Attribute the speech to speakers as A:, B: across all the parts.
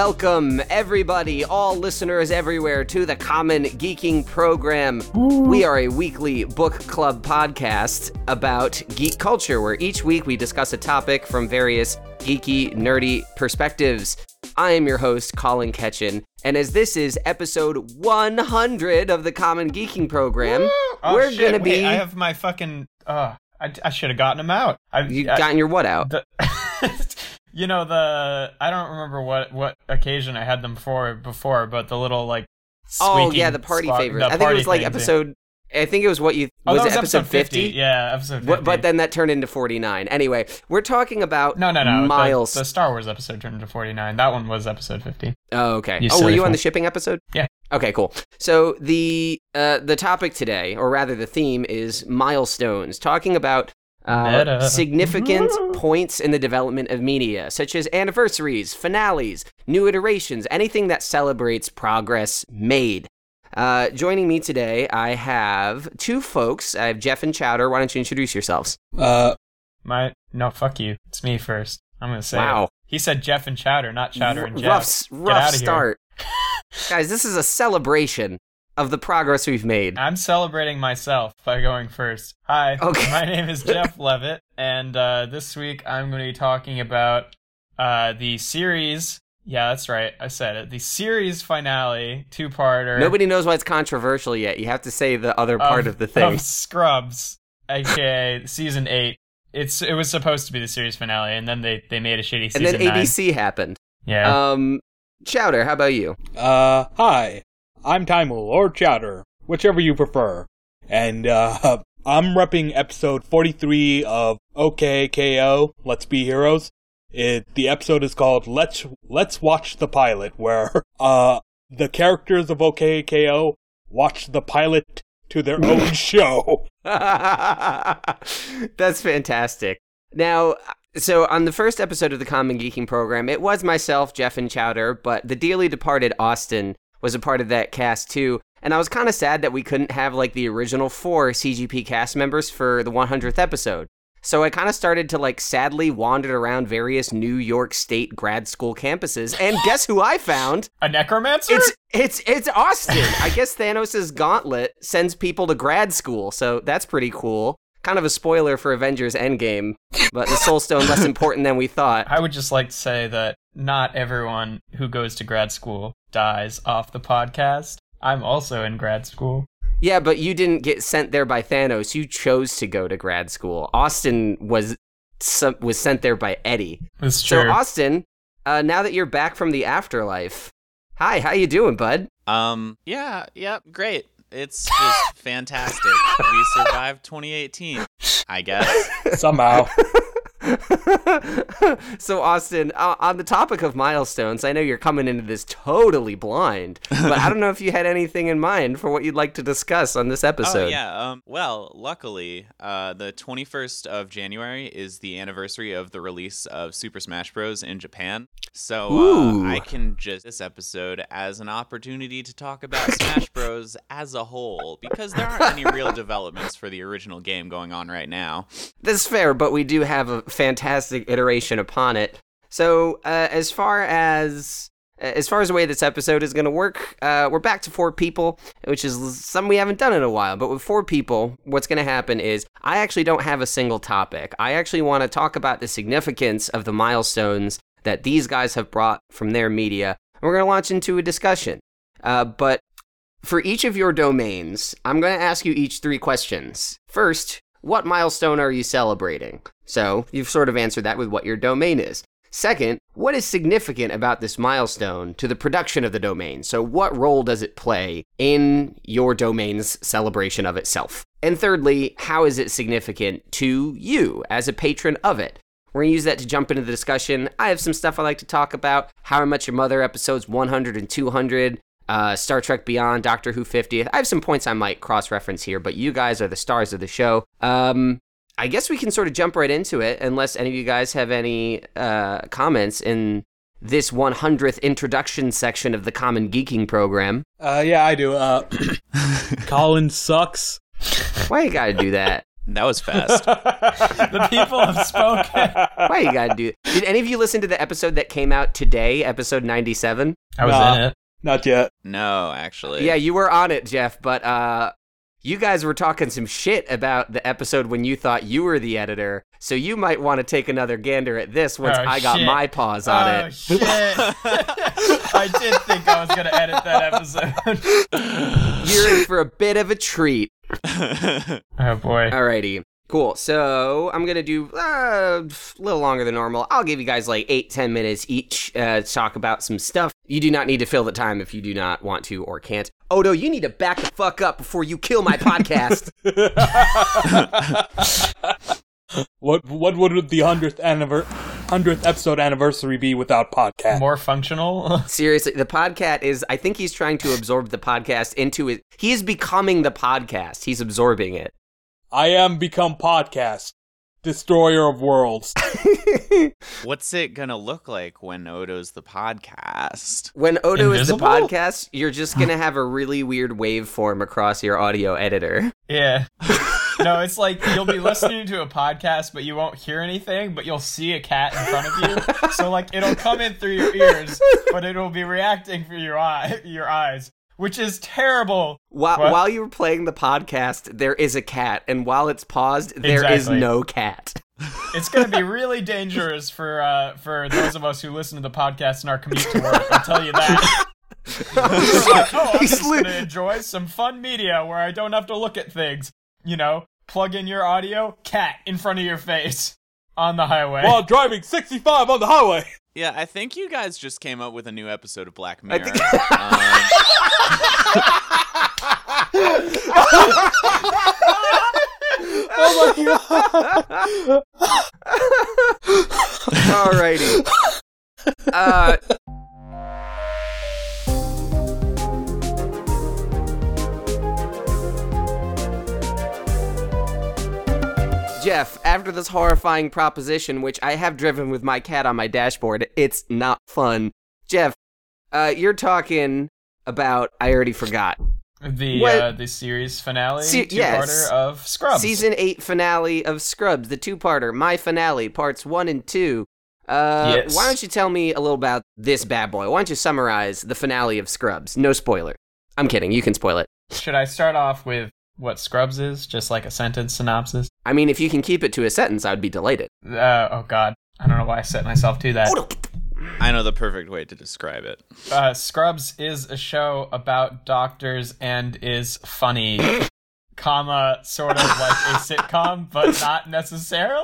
A: Welcome, everybody, all listeners everywhere, to the Common Geeking Program. We are a weekly book club podcast about geek culture, where each week we discuss a topic from various geeky, nerdy perspectives. I am your host, Colin Ketchin, and as this is episode 100 of the Common Geeking Program,
B: Oh,
A: we're
B: shit,
A: gonna
B: wait,
A: be.
B: I have my fucking. Uh, I, I should have gotten them out. I've
A: you
B: I-
A: gotten your what out?
B: the, you know the. I don't remember what what occasion I had them for before, but the little like.
A: Oh yeah, the party
B: squawk-
A: favorites.
B: the
A: I think it was like
B: yeah.
A: episode. I think it was what you
B: Oh,
A: was,
B: that
A: it episode 50?
B: Yeah, episode 50.
A: What, but then that turned into 49. Anyway, we're talking about
B: no, no, no.
A: Miles.
B: The, Star Wars episode turned to 49. That one was episode 50.
A: oh, okay.
B: You
A: oh, were you on the shipping episode?
B: Yeah.
A: Okay, cool. So the uh, the topic today, or rather the theme, is milestones. Talking about uh, significant points in the development of media, such as anniversaries, finales, new iterations, anything that celebrates progress made. Uh, joining me today, I have two folks. I have Jeff and Chowder. Why don't you introduce yourselves?
C: Uh,
B: My no, fuck you. It's me first. I'm gonna say.
A: Wow.
B: It. He said Jeff and Chowder, not Chowder and Jeff.
A: rough,
B: Get
A: rough
B: outta here.
A: start. Guys, this is a celebration of the progress we've made.
B: I'm celebrating myself by going first. Hi,
A: Okay.
B: my name is Jeff Levitt, and uh, this week I'm going to be talking about uh, the series. Yeah, that's right. I said it. The series finale, two-parter.
A: Nobody knows why it's controversial yet. You have to say the other part of, the thing.
B: of Scrubs, aka season eight. It's it was supposed to be the series finale, and then they they made a shitty
A: and
B: season
A: then
B: nine.
A: ABC happened.
B: Yeah.
A: Um, Chowder, how about you?
C: uh, hi. I'm Timul, or Chowder, whichever you prefer. And, uh, I'm repping episode 43 of OKKO, Let's Be Heroes. It, the episode is called Let's, Let's Watch the Pilot, where, uh, the characters of OKKO watch the pilot to their own show.
A: That's fantastic. Now, so on the first episode of the Common Geeking program, it was myself, Jeff, and Chowder, but the dearly departed Austin was a part of that cast too. And I was kind of sad that we couldn't have like the original four CGP cast members for the 100th episode. So I kind of started to like sadly wander around various New York State grad school campuses, and guess who I found?
B: a necromancer.
A: It's it's it's Austin. I guess Thanos' gauntlet sends people to grad school, so that's pretty cool. Kind of a spoiler for Avengers Endgame, but the Soul Stone less important than we thought.
B: I would just like to say that not everyone who goes to grad school dies off the podcast. I'm also in grad school.
A: Yeah, but you didn't get sent there by Thanos. You chose to go to grad school. Austin was some, was sent there by Eddie.
B: It's true. So.
A: Austin, uh, now that you're back from the afterlife, hi, how you doing, bud?
D: Um, yeah, yeah, great. It's just fantastic. We survived 2018, I guess.
C: Somehow.
A: so Austin, uh, on the topic of milestones, I know you're coming into this totally blind, but I don't know if you had anything in mind for what you'd like to discuss on this episode.
D: Oh yeah. Um. Well, luckily, uh, the 21st of January is the anniversary of the release of Super Smash Bros. in Japan. So uh, I can just this episode as an opportunity to talk about Smash Bros. as a whole because there aren't any real developments for the original game going on right now.
A: That's fair, but we do have a fantastic iteration upon it. So, uh, as far as as far as the way this episode is going to work, uh, we're back to four people, which is something we haven't done in a while. But with four people, what's going to happen is I actually don't have a single topic. I actually want to talk about the significance of the milestones that these guys have brought from their media. And we're going to launch into a discussion. Uh, but for each of your domains, I'm going to ask you each three questions. First, what milestone are you celebrating? So, you've sort of answered that with what your domain is. Second, what is significant about this milestone to the production of the domain? So, what role does it play in your domain's celebration of itself? And thirdly, how is it significant to you as a patron of it? We're going to use that to jump into the discussion. I have some stuff I like to talk about How I Met Your Mother episodes 100 and 200, uh, Star Trek Beyond, Doctor Who 50th. I have some points I might cross reference here, but you guys are the stars of the show. Um, I guess we can sort of jump right into it, unless any of you guys have any uh, comments in this 100th introduction section of the Common Geeking program.
C: Uh, yeah, I do. Uh, Colin sucks.
A: Why you gotta do that?
D: That was fast.
B: the people have spoken.
A: Why you gotta do? Did any of you listen to the episode that came out today, episode ninety-seven?
B: I was
C: Nah.
B: in it.
C: Not yet.
D: no, actually.
A: Yeah, you were on it, Jeff. But uh, you guys were talking some shit about the episode when you thought you were the editor. So you might want to take another gander at this once
B: Oh,
A: I got
B: shit.
A: my paws on
B: oh
A: it.
B: shit! I did think I was gonna edit that episode.
A: You're in for a bit of a treat.
B: oh boy.
A: Alrighty. Cool. So I'm gonna do uh, a little longer than normal. I'll give you guys like eight, ten minutes each uh, to talk about some stuff. You do not need to fill the time if you do not want to or can't. Odo, you need to back the fuck up before you kill my podcast.
C: What what would the hundredth anniver- hundredth episode anniversary be without podcast?
B: More functional.
A: Seriously, the podcast is. I think he's trying to absorb the podcast into it. He is becoming the podcast. He's absorbing it.
C: I am become podcast, destroyer of worlds.
D: What's it gonna look like when Odo's the podcast?
A: When Odo is the podcast, you're just gonna have a really weird waveform across your audio editor.
B: yeah. No, it's like you'll be listening to a podcast, but you won't hear anything, but you'll see a cat in front of you. So like it'll come in through your ears, but it'll be reacting through your eye, your eyes, which is terrible.
A: While
B: What?
A: while you were playing the podcast, there is a cat, and while it's paused, there is
B: Exactly.
A: no cat.
B: It's going to be really dangerous for uh, for those of us who listen to the podcast in our commute to work. I'll tell you that. Like, oh, I'm just going to enjoy some fun media where I don't have to look at things. You know, plug in your audio, cat in front of your face on the highway.
C: While driving 65 on the highway.
D: Yeah, I think you guys just came up with a new episode of Black
A: I
D: Mirror.
A: think-
D: Um,
C: Oh my god.
A: Alrighty. Uh, Jeff, after this horrifying proposition, which I have driven with my cat on my dashboard, it's not fun. Jeff, uh, you're talking about I already forgot.
B: the
A: what-
B: uh, the series finale,
A: Se-
B: two-parter
A: yes.
B: of Scrubs.
A: Season 8 finale of Scrubs, the two parter, my finale, parts 1 and 2. Uh,
B: Yes.
A: Why don't you tell me a little about this bad boy? Why don't you summarize the finale of Scrubs? No spoiler. I'm kidding, you can spoil it.
B: Should I start off with what Scrubs is, just like a sentence synopsis?
A: I mean, if you can keep it to a sentence, I would be delighted.
B: Uh, oh God, I don't know why I set myself to that.
D: I know the perfect way to describe it.
B: Uh, Scrubs is a show about doctors and is funny, comma sort of like a sitcom, but not necessarily?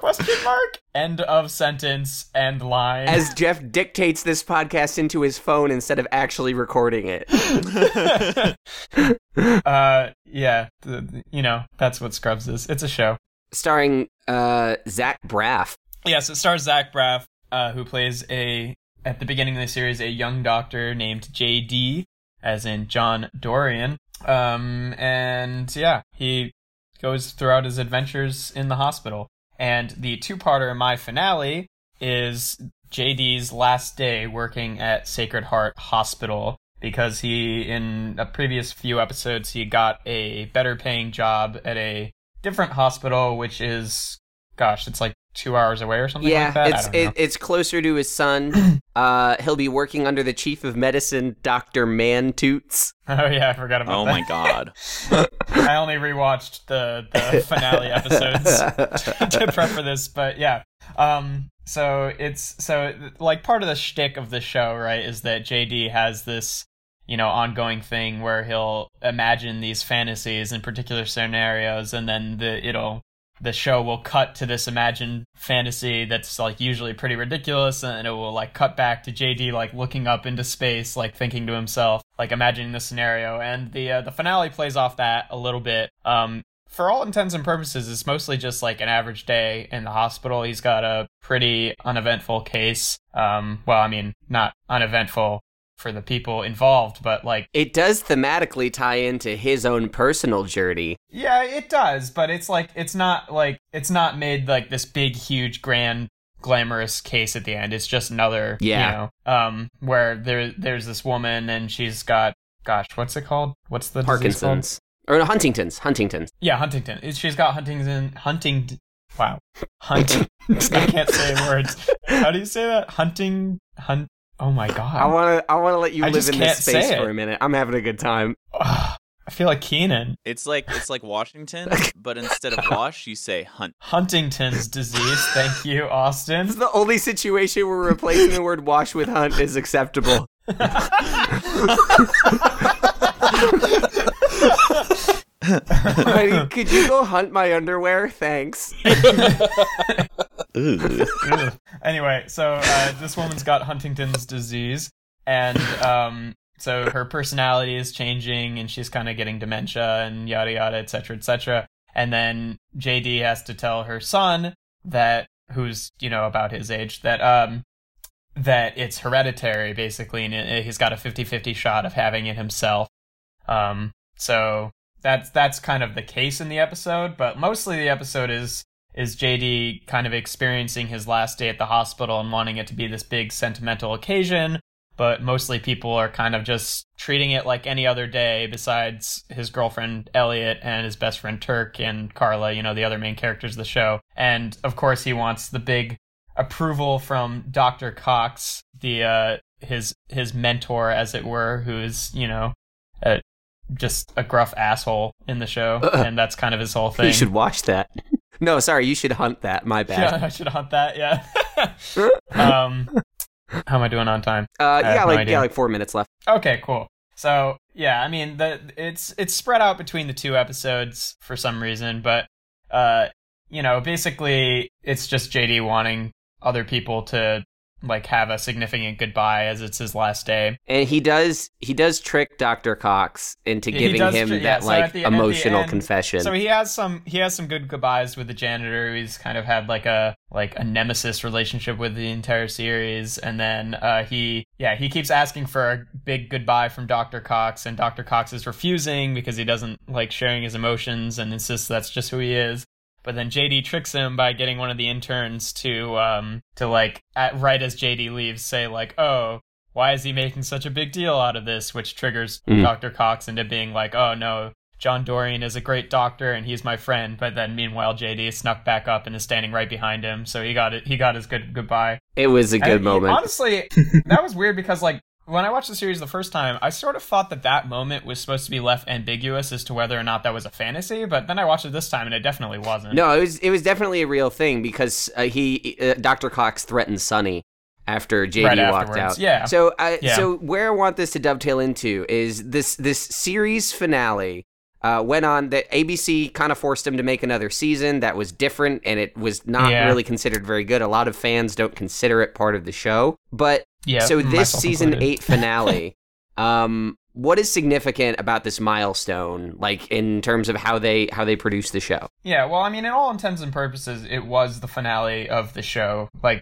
B: Question mark. End of sentence End line.
A: As Jeff dictates this podcast into his phone instead of actually recording it.
B: uh, yeah, th- th- you know that's what Scrubs is. It's a show.
A: Starring uh, Zach Braff.
B: Yes, it stars Zach Braff, uh, who plays a at the beginning of the series a young doctor named J.D. as in John Dorian. Um, and yeah, he goes throughout his adventures in the hospital. And the two-parter, my finale, is JD's last day working at Sacred Heart Hospital because he, in a previous few episodes, he got a better paying job at a different hospital, which is, gosh, it's like two hours away or something
A: yeah,
B: like that. I
A: it's
B: don't know.
A: it, it's closer to his son. uh, he'll be working under the chief of medicine, Doctor Mantoots.
B: oh yeah, I forgot about
D: Oh
B: that.
D: Oh, my god.
B: I only rewatched the, the finale episodes to prep for this, but yeah. Um, so it's so like part of the shtick of the show, right, is that JD has this you know ongoing thing where he'll imagine these fantasies in particular scenarios, and then the it'll the show will cut to this imagined fantasy that's like usually pretty ridiculous and it will like cut back to JD like looking up into space like thinking to himself like imagining the scenario. And the uh, the finale plays off that a little bit. Um for all intents and purposes it's mostly just like an average day in the hospital. He's got a pretty uneventful case. Um well I mean not uneventful for the people involved but like
A: It does thematically tie into his own personal journey.
B: Yeah, it does, but it's like it's not like it's not made like this big, huge, grand, glamorous case at the end. It's just another,
A: Yeah.
B: you know, um, where there there's this woman and she's got, gosh, what's it called? What's the?
A: Parkinson's. or no, Huntington's. Huntington's.
B: Yeah, Huntington. She's got Huntington. Hunting. Wow. Hunting. I can't say words. How do you say that? Hunting. Hunt. Oh my god.
A: I want to. I want to let you
B: I
A: live in this space for a minute. I'm having a good time.
B: Ugh, I feel like Keenan.
D: It's like it's like Washington, but instead of wash, you say hunt.
B: Huntington's disease. Thank you, Austin.
A: This is the only situation where replacing the word "wash" with "hunt" is acceptable. Could you go hunt my underwear? Thanks.
D: Ooh.
B: Anyway, so uh, this woman's got Huntington's disease, and um, so her personality is changing, and she's kind of getting dementia, and yada yada, etc. etc. And then JD has to tell her son that, who's you know about his age, that um, that it's hereditary basically, and it, he's got a 50-50 shot of having it himself. Um, so that's that's kind of the case in the episode, but mostly the episode is is JD kind of experiencing his last day at the hospital and wanting it to be this big sentimental occasion, but mostly people are kind of just treating it like any other day besides his girlfriend Elliot and his best friend Turk and Carla, you know, the other main characters of the show. And of course he wants the big approval from Dr. Cox, the uh his his mentor as it were, who's, you know, uh, just a gruff asshole in the show, and that's kind of his whole thing.
A: You should watch that. No, sorry, you should hunt that. My bad.
B: Yeah, I should hunt that. Yeah. um, how am I doing on time?
A: Uh,
B: have
A: got
B: no
A: like yeah, like four minutes left.
B: Okay, cool. So yeah, I mean, the it's it's spread out between the two episodes for some reason, but uh, you know, basically, it's just JD wanting other people to like have a significant goodbye as it's his last day.
A: And he does he does trick Dr. Cox into giving him
B: yeah,
A: that
B: so
A: like
B: the-
A: emotional
B: end-
A: confession.
B: So he has some he has some good goodbyes with the janitor. He's kind of had like a like a nemesis relationship with the entire series, and then uh, he yeah he keeps asking for a big goodbye from Doctor Cox, and Doctor Cox is refusing because he doesn't like sharing his emotions and insists that's just who he is. But then JD tricks him by getting one of the interns to um to like at right as JD leaves say like oh why is he making such a big deal out of this which triggers
A: Mm.
B: Dr. Cox into being like oh no John Dorian is a great doctor and he's my friend but then meanwhile JD snuck back up and is standing right behind him so he got it he got his good goodbye
A: it was a good
B: and
A: moment.
B: honestly that was weird because like when I watched the series the first time, I sort of thought that that moment was supposed to be left ambiguous as to whether or not that was a fantasy. But then I watched it this time, and it definitely wasn't.
A: No, it was it was definitely a real thing because uh, he uh, Dr. Cox threatened Sunny after JD
B: Right
A: walked out.
B: yeah.
A: So uh,
B: Yeah.
A: so where I want this to dovetail into is this this series finale uh, went on that ABC kind of forced him to make another season that was different and it was not
B: Yeah.
A: really considered very good. A lot of fans don't consider it part of the show. But
B: Yeah.
A: so this season
B: included.
A: 8 finale um what is significant about this milestone like in terms of how they how they produce the show?
B: Yeah, well, I mean, in all intents and purposes, it was the finale of the show, like,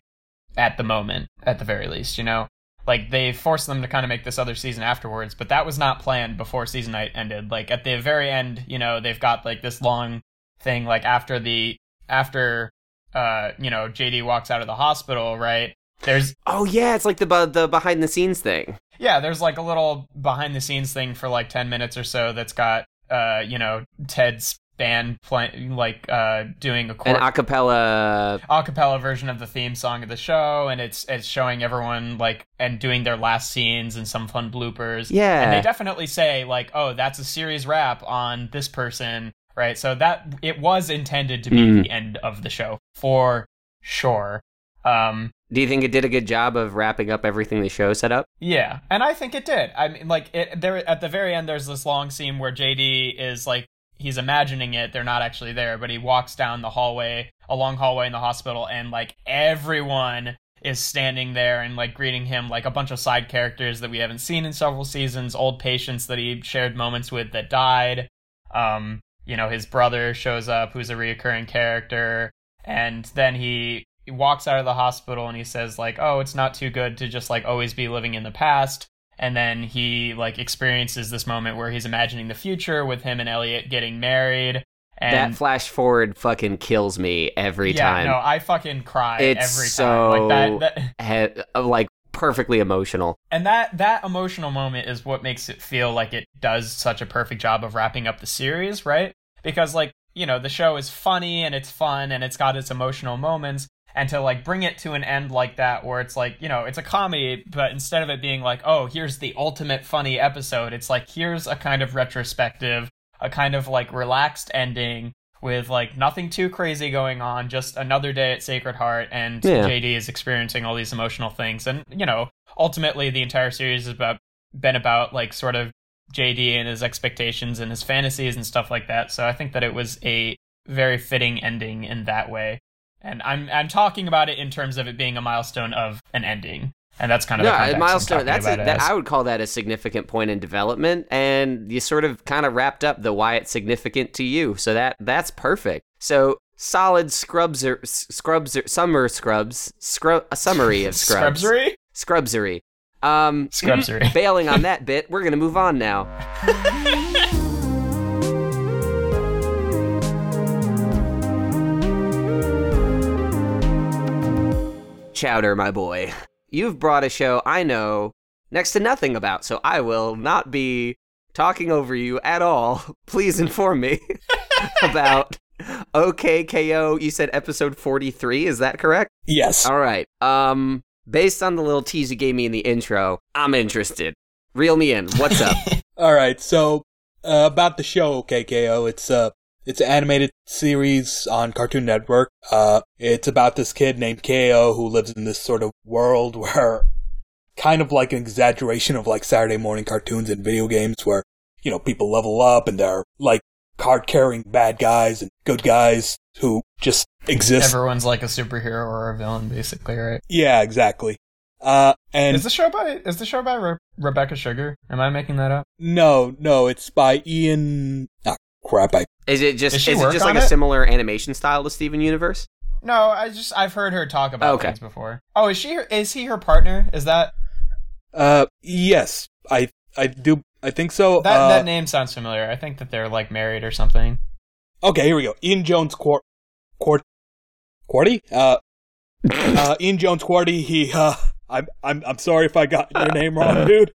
B: at the moment, at the very least, you know? Like, they forced them to kind of make this other season afterwards, but that was not planned before season 8 ended. Like, at the very end, you know, they've got, like, this long thing, like, after the, after, uh, you know, JD walks out of the hospital, right? There's,
A: Oh yeah, it's like the the behind the scenes thing.
B: yeah, there's, like, a little behind the scenes thing for, like, 10 minutes or so that's got, uh, you know, Ted's band playing, like, uh, doing a
A: An
B: chord
A: acapella
B: a cappella version of the theme song of the show and it's it's showing everyone like and doing their last scenes and some fun bloopers
A: Yeah.
B: and they definitely say like oh that's a series wrap on this person right so that it was intended to be
A: Mm.
B: the end of the show for sure um
A: Do you think it did a good job of wrapping up everything the show set up?
B: yeah, and I think it did. I mean, like it there at the very end. There's this long scene where JD is like he's imagining it. They're not actually there, but he walks down the hallway, a long hallway in the hospital, and like everyone is standing there and like greeting him, like a bunch of side characters that we haven't seen in several seasons, old patients that he shared moments with that died. Um, you know, his brother shows up, who's a reoccurring character, and then he he walks out of the hospital and he says like oh it's not too good to just like always be living in the past and then he like experiences this moment where he's imagining the future with him and Elliot getting married and
A: that flash forward fucking kills me every
B: yeah
A: time.
B: no I fucking cry
A: It's
B: every
A: so-
B: time like that, that
A: He- uh, like perfectly emotional.
B: and that that emotional moment is what makes it feel like it does such a perfect job of wrapping up the series, right? Because like, you know, the show is funny and it's fun and it's got its emotional moments and to like bring it to an end like that where it's like, you know, it's a comedy, but instead of it being like, oh, here's the ultimate funny episode, it's like here's a kind of retrospective, a kind of like relaxed ending with like nothing too crazy going on, just another day at Sacred Heart, and
A: Yeah.
B: JD is experiencing all these emotional things. And, you know, ultimately the entire series has about been about like sort of JD and his expectations and his fantasies and stuff like that. So I think that it was a very fitting ending in that way. And I'm I'm talking about it in terms of it being a milestone of an ending. And that's kind of
A: No,
B: the
A: a
B: context I'm
A: milestone. That's a,
B: it
A: that. I would call that a significant point in development, and you sort of kind of wrapped up the why it's significant to you. So that that's perfect. So solid scrubs or scrubs or summer scrubs scrub a summary of scrubs
B: Scrubsery?
A: scrubsery. Um,
B: Scrubsery.
A: bailing on that bit, we're gonna move on now. Chowder, my boy, you've brought a show I know next to nothing about, so I will not be talking over you at all. Please inform me about OKKO. You said episode 43, is that correct?
C: Yes.
A: All right. Um, based on the little tease you gave me in the intro, I'm interested. Reel me in. What's up?
C: All right. So uh, about the show KKO, it's uh it's an animated series on Cartoon Network. Uh, it's about this kid named KO who lives in this sort of world where kind of like an exaggeration of like Saturday morning cartoons and video games where you know people level up and they're like card carrying bad guys and good guys who just exist.
B: Everyone's like a superhero or a villain, basically, right?
C: Yeah, exactly. Uh, and
B: Is the show by is the show by Re- Rebecca Sugar? Am I making that up?
C: no, no, it's by Ian. Ah, crap! I
A: Is it just is it just like
B: on
A: a
B: it?
A: similar animation style to Steven Universe?
B: No, I just I've heard her talk about
A: Okay.
B: things before. Oh, is she her, is he her partner? Is that
C: Uh, yes, I I do. I think so.
B: that
C: uh,
B: that name sounds familiar? I think that they're like married or something.
C: okay, here we go. Ian Jones Quart Quart Quartey. Uh, uh, Ian Jones Quartey. He. Uh, I'm I'm I'm sorry if I got your name wrong, dude.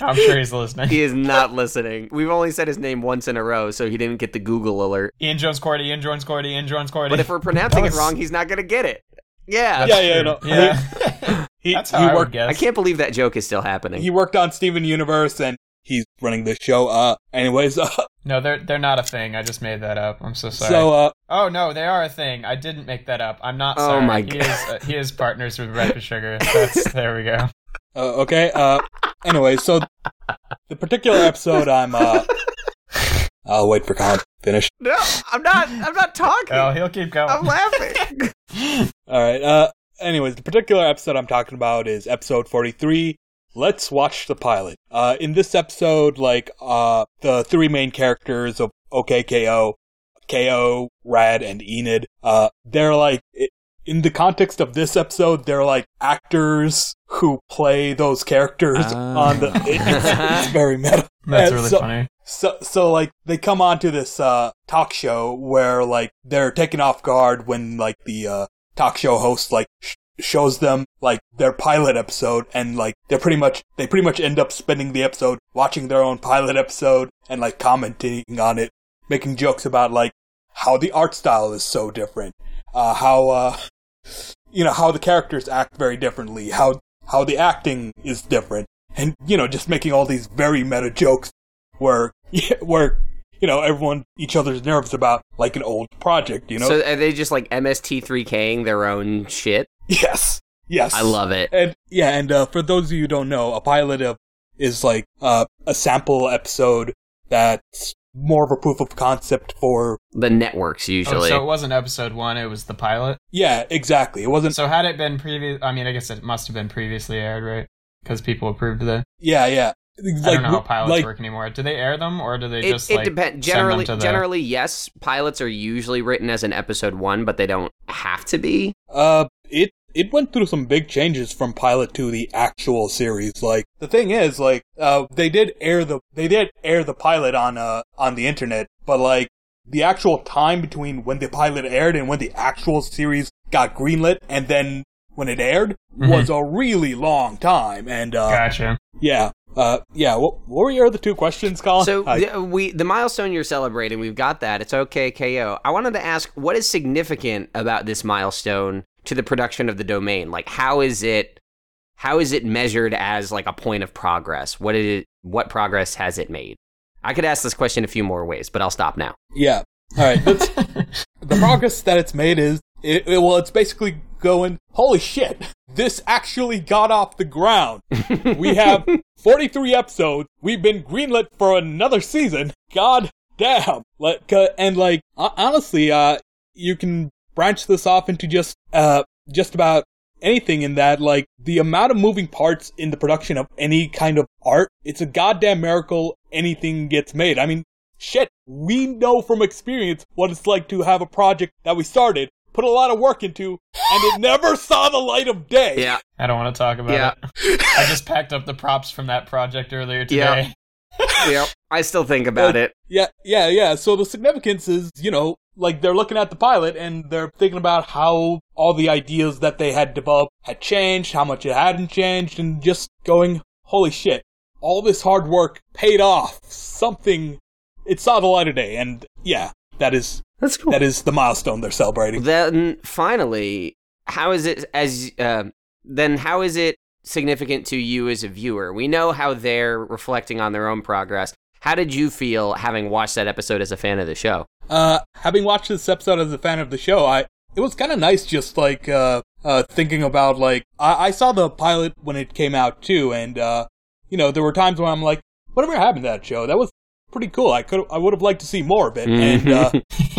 B: I'm sure he's listening.
A: He is not listening. We've only said his name once in a row, so he didn't get the Google alert.
B: Ian Jones Cordy, Ian Jones Cordy, Ian Jones Cordy.
A: But if we're pronouncing
B: That
A: it wrong, he's not gonna get it. Yeah.
C: yeah, yeah, no.
B: yeah.
C: He,
B: That's
C: he
B: how I would
C: worked.
B: guess.
A: I can't believe that joke is still happening.
C: He worked on Steven Universe, and he's running this show. Uh, anyways, uh,
B: No, they're they're not a thing. I just made that up. I'm so sorry.
C: so uh,
B: oh no, they are a thing. I didn't make that up. I'm not
A: Oh
B: sorry.
A: my
B: he
A: God.
B: is uh, he is partners with Rebecca Sugar. That's there we go.
C: uh okay. Uh, anyway, so the particular episode, I'm uh, I'll wait for Colin to finish.
A: no, I'm not. I'm not talking.
B: Oh, he'll keep going.
A: I'm laughing.
C: All right. Uh, anyways, the particular episode I'm talking about is episode 43. Let's watch the pilot. Uh, in this episode, like, uh, the three main characters of OKKO, KO, Rad, and Enid, uh, they're like, i in the context of this episode, they're like actors who play those characters
D: Ah.
C: on the, it's, it's very meta.
B: That's
C: And
B: really
C: so-
B: funny.
C: So, so like they come on to this uh talk show where like they're taken off guard when like the uh talk show host like sh- shows them like their pilot episode and like they're pretty much they pretty much end up spending the episode watching their own pilot episode and like commenting on it, making jokes about like how the art style is so different, uh how uh you know how the characters act very differently, how how the acting is different, and you know just making all these very meta jokes where where you know everyone each other's nerves about like an old project you know
A: So are they just like MST3King their own shit?
C: yes yes
A: I love it.
C: and yeah and uh, for those of you who don't know a pilot of is like uh, a sample episode that's more of a proof of concept for
A: The networks
B: Oh,
A: usually.
B: so it wasn't episode one. It was the pilot.
C: yeah exactly it wasn't
B: So had it been previous, I mean, I guess it must have been previously aired, right? Because people approved the. it.
C: yeah yeah
B: I don't know how pilots
C: like
B: work anymore. Do they air them, or do they
A: it,
B: just
A: it
B: like
A: depends.
B: send
A: Generally,
B: them to the-
A: generally, yes. Pilots are usually written as an episode one, but they don't have to be.
C: Uh, it it went through some big changes from pilot to the actual series. Like the thing is, like, uh, they did air the they did air the pilot on uh on the internet, but like the actual time between when the pilot aired and when the actual series got greenlit, and then when it aired
B: Mhm.
C: was a really long time. And uh,
B: Gotcha.
C: yeah. Uh, yeah. What, what were your other two questions, Colin?
A: So
C: I-
A: the, we the milestone you're celebrating, we've got that. It's okay, KO. I wanted to ask, what is significant about this milestone to the production of the domain? Like, how is it? How is it measured as like a point of progress? What is it? What progress has it made? I could ask this question a few more ways, but I'll stop now.
C: Yeah. All right. The progress that it's made is, it, it- well, it's basically going, holy shit, this actually got off the ground. We have 43 episodes. We've been greenlit for another season. God damn. Like, uh, and like, ho- honestly, uh, you can branch this off into just, uh, just about anything in that, like, the amount of moving parts in the production of any kind of art, it's a goddamn miracle anything gets made. I mean, shit, we know from experience what it's like to have a project that we started, put a lot of work into, and it never saw the light of day.
A: Yeah,
B: I don't want to talk about
A: Yeah.
B: it. I just packed up the props from that project earlier today.
A: Yeah. I still think about it.
C: Yeah, yeah, yeah. So the significance is, you know, like they're looking at the pilot and they're thinking about how all the ideas that they had developed had changed, how much it hadn't changed, and just going, holy shit, all this hard work paid off. Something, it saw the light of day. And yeah, that is,
A: That's cool.
C: that is the milestone they're celebrating.
A: Then finally, how is it as uh, then how is it significant to you as a viewer? We know how they're reflecting on their own progress. How did you feel having watched that episode as a fan of the show?
C: Uh, having watched this episode as a fan of the show, I it was kind of nice just like uh uh thinking about like I, I saw the pilot when it came out too, and uh you know there were times when I'm like, whatever happened to that show? That was pretty cool. I could I would have liked to see more of it, and uh,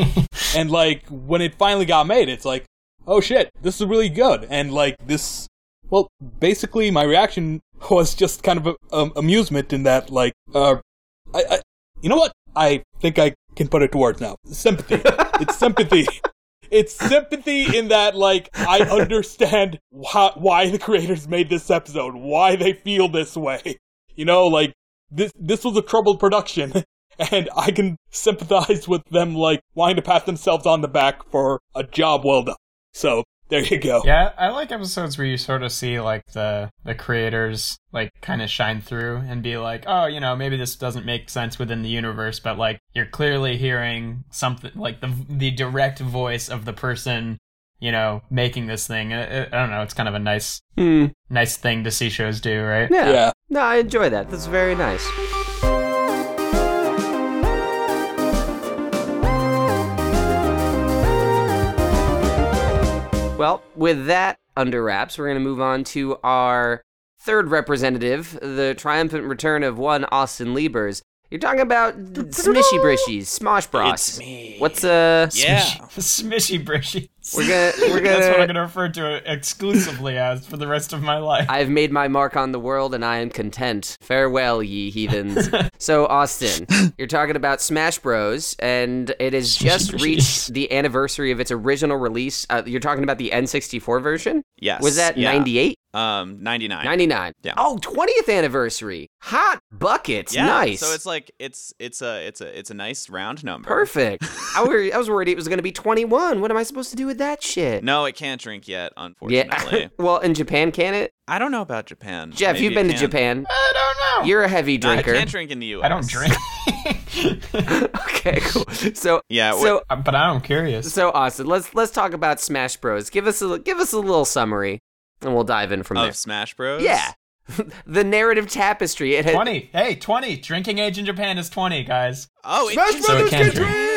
C: and like when it finally got made, it's like, oh shit, this is really good, and like this. Well, basically, my reaction was just kind of a, um, amusement in that, like, uh, I, I, you know what? I think I can put it to words now. Sympathy. it's sympathy. It's sympathy in that, like, I understand why, why the creators made this episode, why they feel this way. You know, like, this, this was a troubled production, and I can sympathize with them, like, wanting to pat themselves on the back for a job well done. So, there you go.
B: Yeah, I like episodes where you sort of see like the the creators like kind of shine through and be like, oh, you know, maybe this doesn't make sense within the universe, but like you're clearly hearing something like the the direct voice of the person, you know, making this thing. I, I I don't know, it's kind of a nice
A: Hmm.
B: nice thing to see shows do, right?
A: Yeah.
C: Yeah.
A: No, I enjoy that. That's very nice. Well, with that under wraps, we're going to move on to our third representative, the triumphant return of one Austin Liebers. You're talking about Smishy Brishies, Smosh Bros.
D: It's me.
A: What's uh?
D: Yeah.
B: Smishy brishy.
A: We're gonna we're
B: That's what. I'm gonna refer to it exclusively as for the rest of my life.
A: I've made my mark on the world and I am content. Farewell, ye heathens. so, Austin, you're talking about Smash Bros, and it has just reached the anniversary of its original release. Uh, you're talking about the N64 version?
D: Yes.
A: Was that
D: yeah.
A: 98?
D: Um, 99.
A: 99.
D: Yeah.
A: Oh, 20th anniversary. Hot buckets.
D: Yeah.
A: Nice.
D: So it's like it's it's a it's a it's a nice round number.
A: Perfect. I, were, I was worried it was going to be 21. What am I supposed to do with that shit?
D: No, it can't drink yet,
A: Yeah.
D: unfortunately.
A: well, in Japan, can it?
D: I don't know about Japan.
A: Jeff,
D: Maybe
A: you've been to
D: can.
A: Japan.
B: I don't know.
A: You're a heavy
D: No, I
A: drinker.
D: can't drink in the U.S.
B: I don't drink.
A: okay, cool. So,
D: Yeah. wh-
A: so uh,
B: but I'm curious.
A: So Austin, let's let's talk about Smash Bros. Give us a give us a little summary, and we'll dive in from
D: of
A: there.
D: Smash Bros.
A: Yeah, the narrative tapestry. It had,
B: 20. Hey, 20. Drinking age in Japan is 20, guys.
D: Oh, it
A: Smash
D: is-
B: So it
A: Brothers
B: can drink.
A: drink.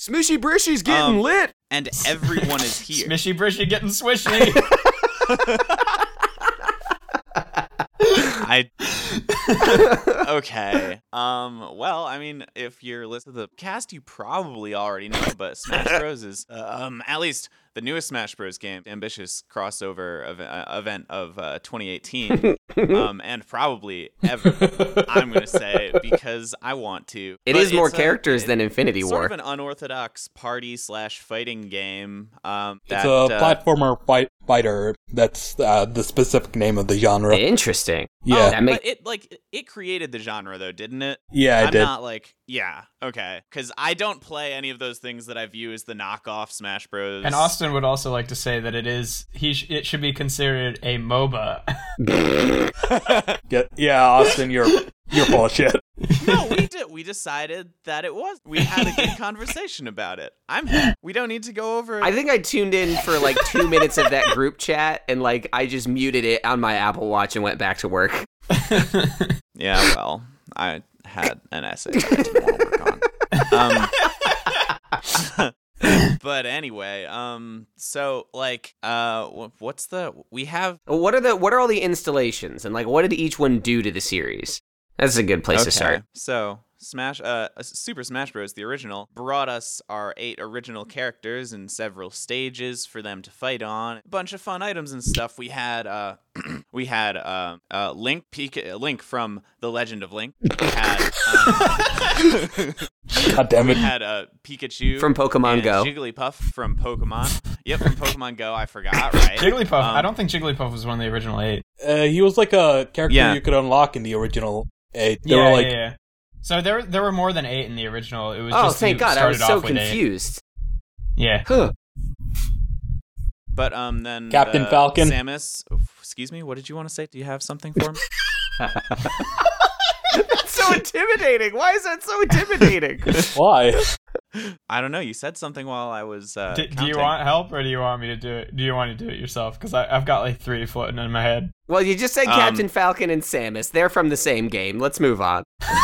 A: Smishy Brishy's getting
D: Um,
A: lit.
D: and everyone is here.
B: Smishy brishy getting swishy.
D: I okay. Um. Well, I mean, if you're listening to the cast, you probably already know, but Smash Bros is uh, um at least the newest Smash Bros game, ambitious crossover ev- uh, event of uh, 2018, um, and probably ever. I'm gonna say because I want to.
A: It
D: But
A: is more
D: it's a-
A: characters
D: it-
A: than Infinity
D: it's
A: War.
D: Sort of an unorthodox party slash fighting game. Um,
C: It's
D: that,
C: a
D: uh,
C: platformer fight fighter. That's uh, the specific name of the genre.
A: Interesting.
C: Yeah,
D: Oh,
A: That make-
D: but it like it created the genre though, didn't it?
C: yeah, I
D: I'm
C: did.
D: not like yeah, okay, because I don't play any of those things that I view as the knockoff Smash Bros.
B: And Austin would also like to say that it is he. Sh- it should be considered a MOBA.
C: Get, yeah, Austin, you're you're full
D: no, we did. We decided that it was. We had a good conversation about it. I'm. We don't need to go over.
A: I think I tuned in for like two minutes of that group chat and like I just muted it on my Apple Watch and went back to work.
D: Yeah, well, I had an essay that I didn't want to work on. Um, but anyway, um, so like, uh, what's the? We have
A: What are the what are all the installations and like what did each one do to the series? That's a good place to start.
D: So Smash, uh, uh, Super Smash Bros. The original brought us our eight original characters and several stages for them to fight on. A bunch of fun items and stuff. We had, uh, we had uh, uh, Link, Pika- Link from The Legend of Link. We had, um,
C: God damn
D: we
C: it!
D: had uh, Pikachu
A: From Pokemon
D: and
A: Go.
D: Jigglypuff from Pokemon. Yep, from Pokemon Go. I forgot. Right.
B: Jigglypuff. I
D: Um,
B: don't think Jigglypuff was one of the original eight.
C: Uh, he was like a character
D: Yeah.
C: you could unlock in the original eight. They
B: yeah,
C: were like,
B: yeah, yeah. So there, there were more than eight in the original. It was
A: Oh,
B: just
A: thank God! I was so
B: off with eight.
A: confused.
B: Yeah.
A: Huh.
D: But um, then
C: Captain
D: uh,
C: Falcon.
D: Samus. Excuse me. What did you want to say? Do you have something for me?
A: That's so intimidating. Why is that so intimidating?
C: why?
D: I don't know. You said something while I was. Uh,
B: D- do you want help or do you want me to do it? Do you want to do it yourself? Because I've got like three floating in my head.
A: well, you just said
D: Um,
A: Captain Falcon and Samus. They're from the same game. Let's move on.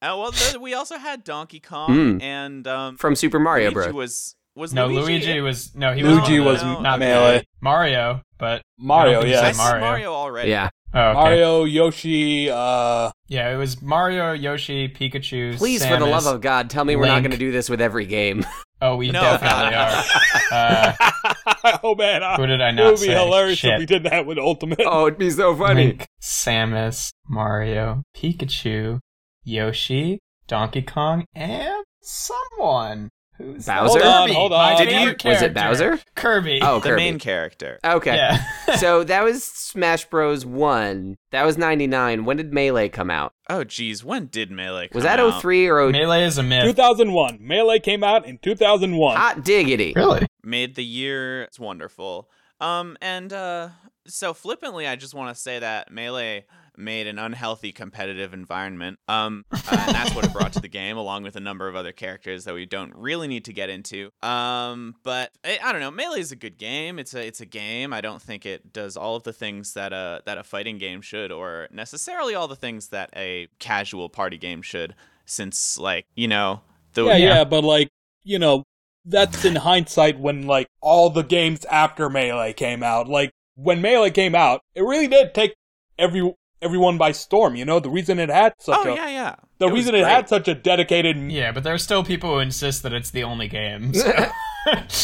D: Uh, well, th- we also had Donkey Kong
A: Mm.
D: and um,
A: From Super Mario Bros.
D: was was
B: No,
D: Luigi.
B: Luigi, was no, he
C: Luigi
B: was,
C: was
D: no,
B: not
C: melee.
B: Mario, but
C: Mario,
B: I
C: yeah.
B: you
D: I
B: said
D: said
B: Mario.
D: Mario already.
A: Yeah.
B: Oh, okay.
C: Mario, Yoshi, uh,
B: Yeah, it was Mario, Yoshi, Pikachu.
A: Please, for the
B: Samus.
A: love of God, tell me we're not
B: Link.
A: going to do this with every game.
B: Oh, we
D: No,
B: definitely are. Uh,
C: oh man, I-
B: who did I
C: it
B: not
C: would be
B: say?
C: hilarious
B: Shit.
C: if we did that with Ultimate.
A: oh, it'd be so funny.
B: Link, Samus, Mario, Pikachu, Yoshi, Donkey Kong, and someone who's
A: Bowser?
B: Kirby,
C: Hold on, hold on. Did
B: favorite
A: you- was it. Bowser?
B: Kirby.
A: Oh,
D: The main character.
A: Okay.
B: yeah.
A: so that was Smash Bros. 1. That was 99. When did Melee come out?
D: Oh, geez, when did Melee? Come out?
A: Was that
D: out?
A: 03 or 0-
B: Melee is a myth.
C: 2001. Melee came out in 2001.
A: Hot diggity.
B: Really?
D: Made the year. It's wonderful. Um, and uh, so flippantly, I just want to say that Melee made an unhealthy competitive environment. Um, uh, and that's what it brought to the game, along with a number of other characters that we don't really need to get into. Um, but I, I don't know. Melee is a good game. It's a it's a game. I don't think it does all of the things that a that a fighting game should, or necessarily all the things that a casual party game should. Since like you know the
C: yeah, yeah,
B: yeah.
C: but like, you know, that's in hindsight when like all the games after Melee came out. Like when Melee came out, it really did take every everyone by storm, you know? The reason it had such
D: oh
C: a
D: yeah yeah
C: the
D: It
C: reason it had such a dedicated
B: Yeah, but there are still people who insist that it's the only game. so-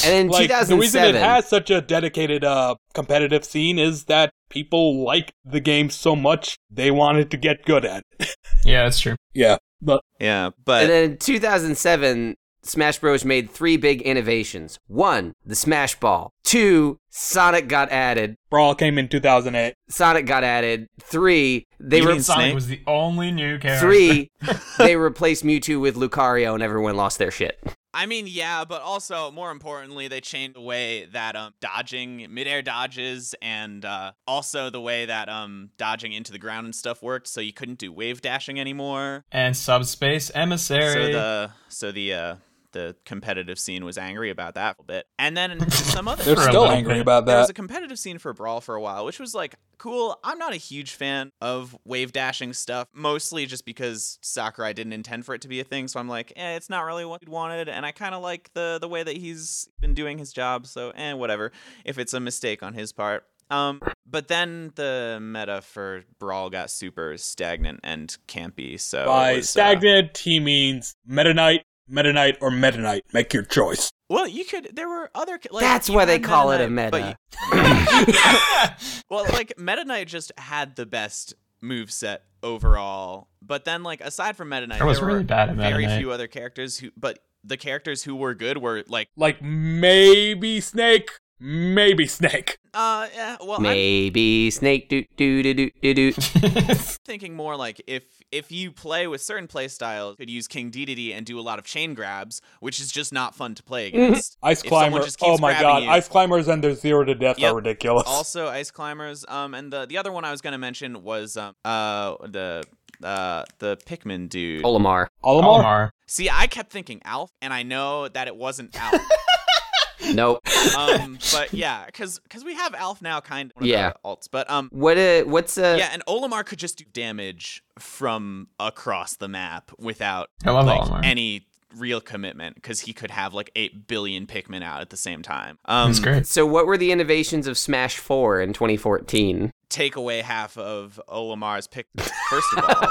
A: And in
C: like the reason it has such a dedicated uh competitive scene is that people like the game so much they wanted to get good at it.
B: yeah, that's true.
C: Yeah. But
D: Yeah, but
A: and then in 2007, Smash Bros. made three big innovations. One, the Smash Ball. Two, Sonic got added.
C: Brawl came in 2008.
A: Sonic got added. Three, they
D: You
A: were
B: Sonic
D: Snake?
B: was the only new character.
A: three, they replaced Mewtwo with Lucario, and everyone lost their shit.
D: I mean, yeah, but also more importantly, they changed the way that um dodging midair dodges and uh, also the way that um dodging into the ground and stuff worked. So you couldn't do wave dashing anymore.
B: And Subspace Emissary.
D: So the so the uh the competitive scene was angry about that a bit. And then some other
C: They're still angry
B: bit.
C: about that.
D: there was a competitive scene for Brawl for a while, which was like cool. I'm not a huge fan of wave dashing stuff, mostly just because Sakurai didn't intend for it to be a thing. So I'm like, eh, it's not really what he wanted, and I kind of like the the way that he's been doing his job. So, eh, whatever. If it's a mistake on his part. Um, but then the meta for Brawl got super stagnant and campy. So it
C: By
D: was, uh,
C: stagnant, he means Meta Knight, Meta Knight, or Meta Knight. Make your choice.
D: well, you could. There were other. Like,
A: That's why they
D: had
A: call it a
D: Knight, but
A: meta.
D: well, like Meta Knight just had the best move set overall. But then, like aside from Meta Knight,
B: I was
D: there
B: really
D: were
B: bad at Meta
D: very
B: Knight.
D: few other characters who. But the characters who were good were like
C: Like maybe Snake, maybe Snake.
D: Uh, yeah. Well, I'm
A: Maybe Snake do do do do do do.
D: thinking more like if if you play with certain play styles, you could use King Dedede and do a lot of chain grabs, which is just not fun to play against.
C: Ice
D: If someone
C: climber.
D: just keeps
C: Oh my
D: grabbing
C: god,
D: you-
C: ice climbers and their zero to death
D: Yep.
C: are ridiculous.
D: also, ice climbers. Um, and the the other one I was gonna mention was um uh the uh the Pikmin dude.
A: Olimar.
C: Olimar?
B: Olimar.
D: See, I kept thinking Alf, and I know that it wasn't Alf.
A: Nope.
D: um, but yeah, because because we have Alf now, kind of one of
A: Yeah.
D: the alts. But um,
A: What uh what's uh
D: yeah, and Olimar could just do damage from across the map without like
B: Olimar.
D: any real commitment because he could have like 8 billion Pikmin out at the same time. Um,
B: That's great.
A: so what were the innovations of Smash 4 in 2014?
D: Take away half of Olimar's pick, first of all.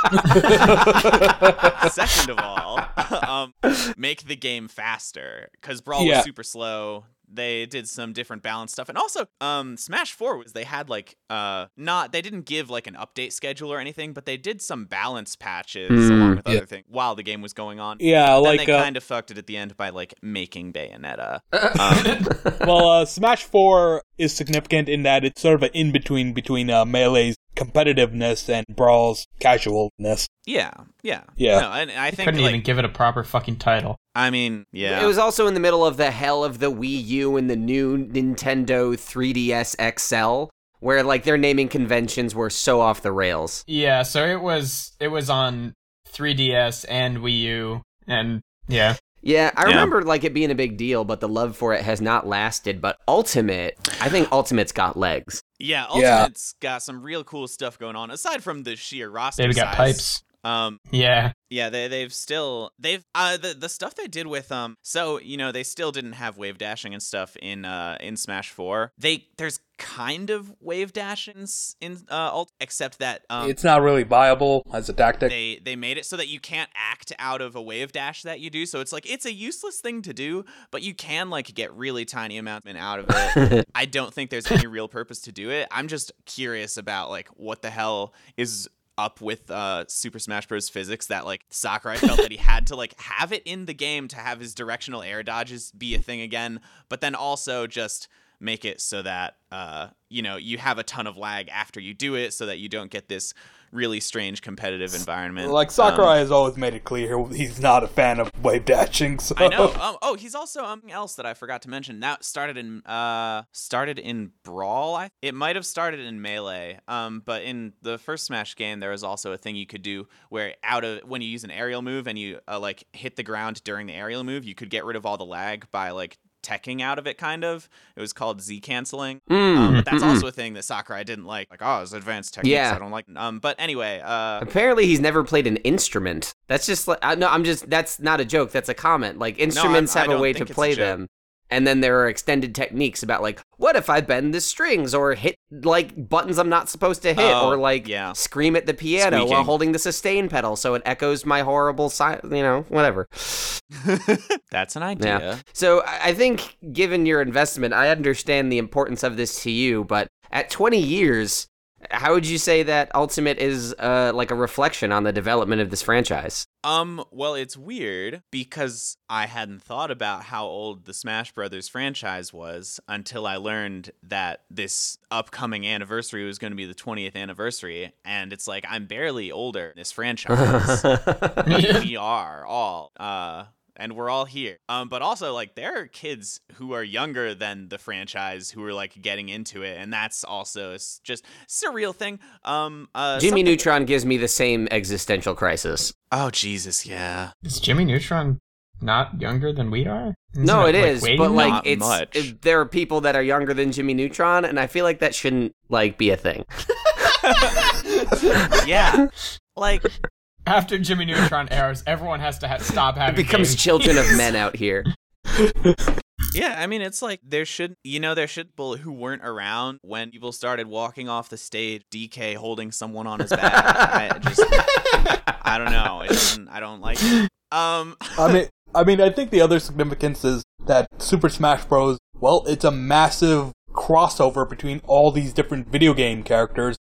D: Second of all, um, make the game faster because Brawl
C: Yeah.
D: was super slow. They did some different balance stuff, and also, um, Smash Four was they had like uh not they didn't give like an update schedule or anything, but they did some balance patches
A: Mm,
D: along with
C: yeah.
D: other things while the game was going on.
C: Yeah,
D: Then
C: like
D: they
C: uh,
D: kind of fucked it at the end by like making Bayonetta.
C: well, uh, Smash Four is significant in that it's sort of an in between between uh, Melee's competitiveness and Brawl's casualness.
D: Yeah, yeah,
C: Yeah.
D: No, and I think
B: Couldn't
D: like
B: even give it a proper fucking title.
D: I mean, yeah,
A: It was also in the middle of the hell of the Wii U and the new Nintendo 3DS XL, where like their naming conventions were so off the rails.
B: Yeah, so it was it was on 3DS and Wii U, and yeah,
A: Yeah, I
D: Yeah.
A: remember like it being a big deal, but the love for it has not lasted. But Ultimate, I think Ultimate's got legs.
D: Yeah,
C: Yeah.
D: Ultimate's got some real cool stuff going on aside from the sheer roster
B: they've got
D: size.
B: pipes.
D: Um,
B: Yeah,
D: yeah, they they've still they've uh the the stuff they did with um so you know they still didn't have wave dashing and stuff in uh in Smash Four. They there's kind of wave dashings in uh alt, except that um
C: it's not really viable as a tactic.
D: they they made it so that you can't act out of a wave dash that you do so it's like it's a useless thing to do but you can like get really tiny amounts out of it i don't think there's any real purpose to do it i'm just curious about like what the hell is up with uh super smash bros. Physics that like sakurai felt that he had to like have it in the game to have his directional air dodges be a thing again but then also just make it so that uh you know you have a ton of lag after you do it so that you don't get this really strange competitive environment
C: like
D: Um,
C: Sakurai has always made it clear he's not a fan of wave dashing. So
D: I know. Um, oh, he's also something else that I forgot to mention. It started in uh started in Brawl. I, it might have started in Melee. Um, but in the first Smash game, there was also a thing you could do where out of when you use an aerial move and you uh, like hit the ground during the aerial move, you could get rid of all the lag by like teching out of it. Kind of. It was called Z canceling.
A: Mm,
D: Um, but that's
A: mm-mm.
D: also a thing that Sakurai didn't like. Like, oh, it's advanced techniques.
A: Yeah.
D: I don't like. Um, but anyway, uh,
A: Apparently, he's never played an instrument. That's just like I, no. I'm just that's not a joke. That's a comment. Like instruments
D: I
A: have a way to play them, and then there are extended techniques about like what if I bend the strings or hit like buttons I'm not supposed to hit
D: Oh,
A: or like
D: yeah.
A: scream at the piano while holding the sustain pedal so it echoes my horrible si- you know whatever.
D: that's an idea.
A: So I I think, given your investment, I understand the importance of this to you. But at 20 years, how would you say that Ultimate is uh, like a reflection on the development of this franchise?
D: Um, well, it's weird because I hadn't thought about how old the Smash Brothers franchise was until I learned that this upcoming anniversary was going to be the 20th anniversary. And it's like, I'm barely older this franchise. we are all. Uh, and we're all here. Um, but also like there are kids who are younger than the franchise who are like getting into it, and that's also it's just it's a real thing. Um, uh,
A: Jimmy
D: something-
A: Neutron gives me the same existential crisis.
D: Oh Jesus, yeah.
B: is Jimmy Neutron not younger than we are? Isn't
A: no, it
B: like,
A: is, but
B: more?
A: like
D: Not
A: it's
D: much.
A: it- there are people that are younger than Jimmy Neutron, and I feel like that shouldn't like be a thing.
D: yeah. Like
B: after Jimmy Neutron airs, everyone has to ha- stop
A: It becomes
B: games.
A: children of men out here.
D: Yeah, I mean, it's like there should, you know, there should people who weren't around when people started walking off the stage, DK holding someone on his back. I just, I don't know. It I don't like it. Um,
C: I mean, I mean, I think the other significance is that Super Smash Bros. Well, it's a massive crossover between all these different video game characters,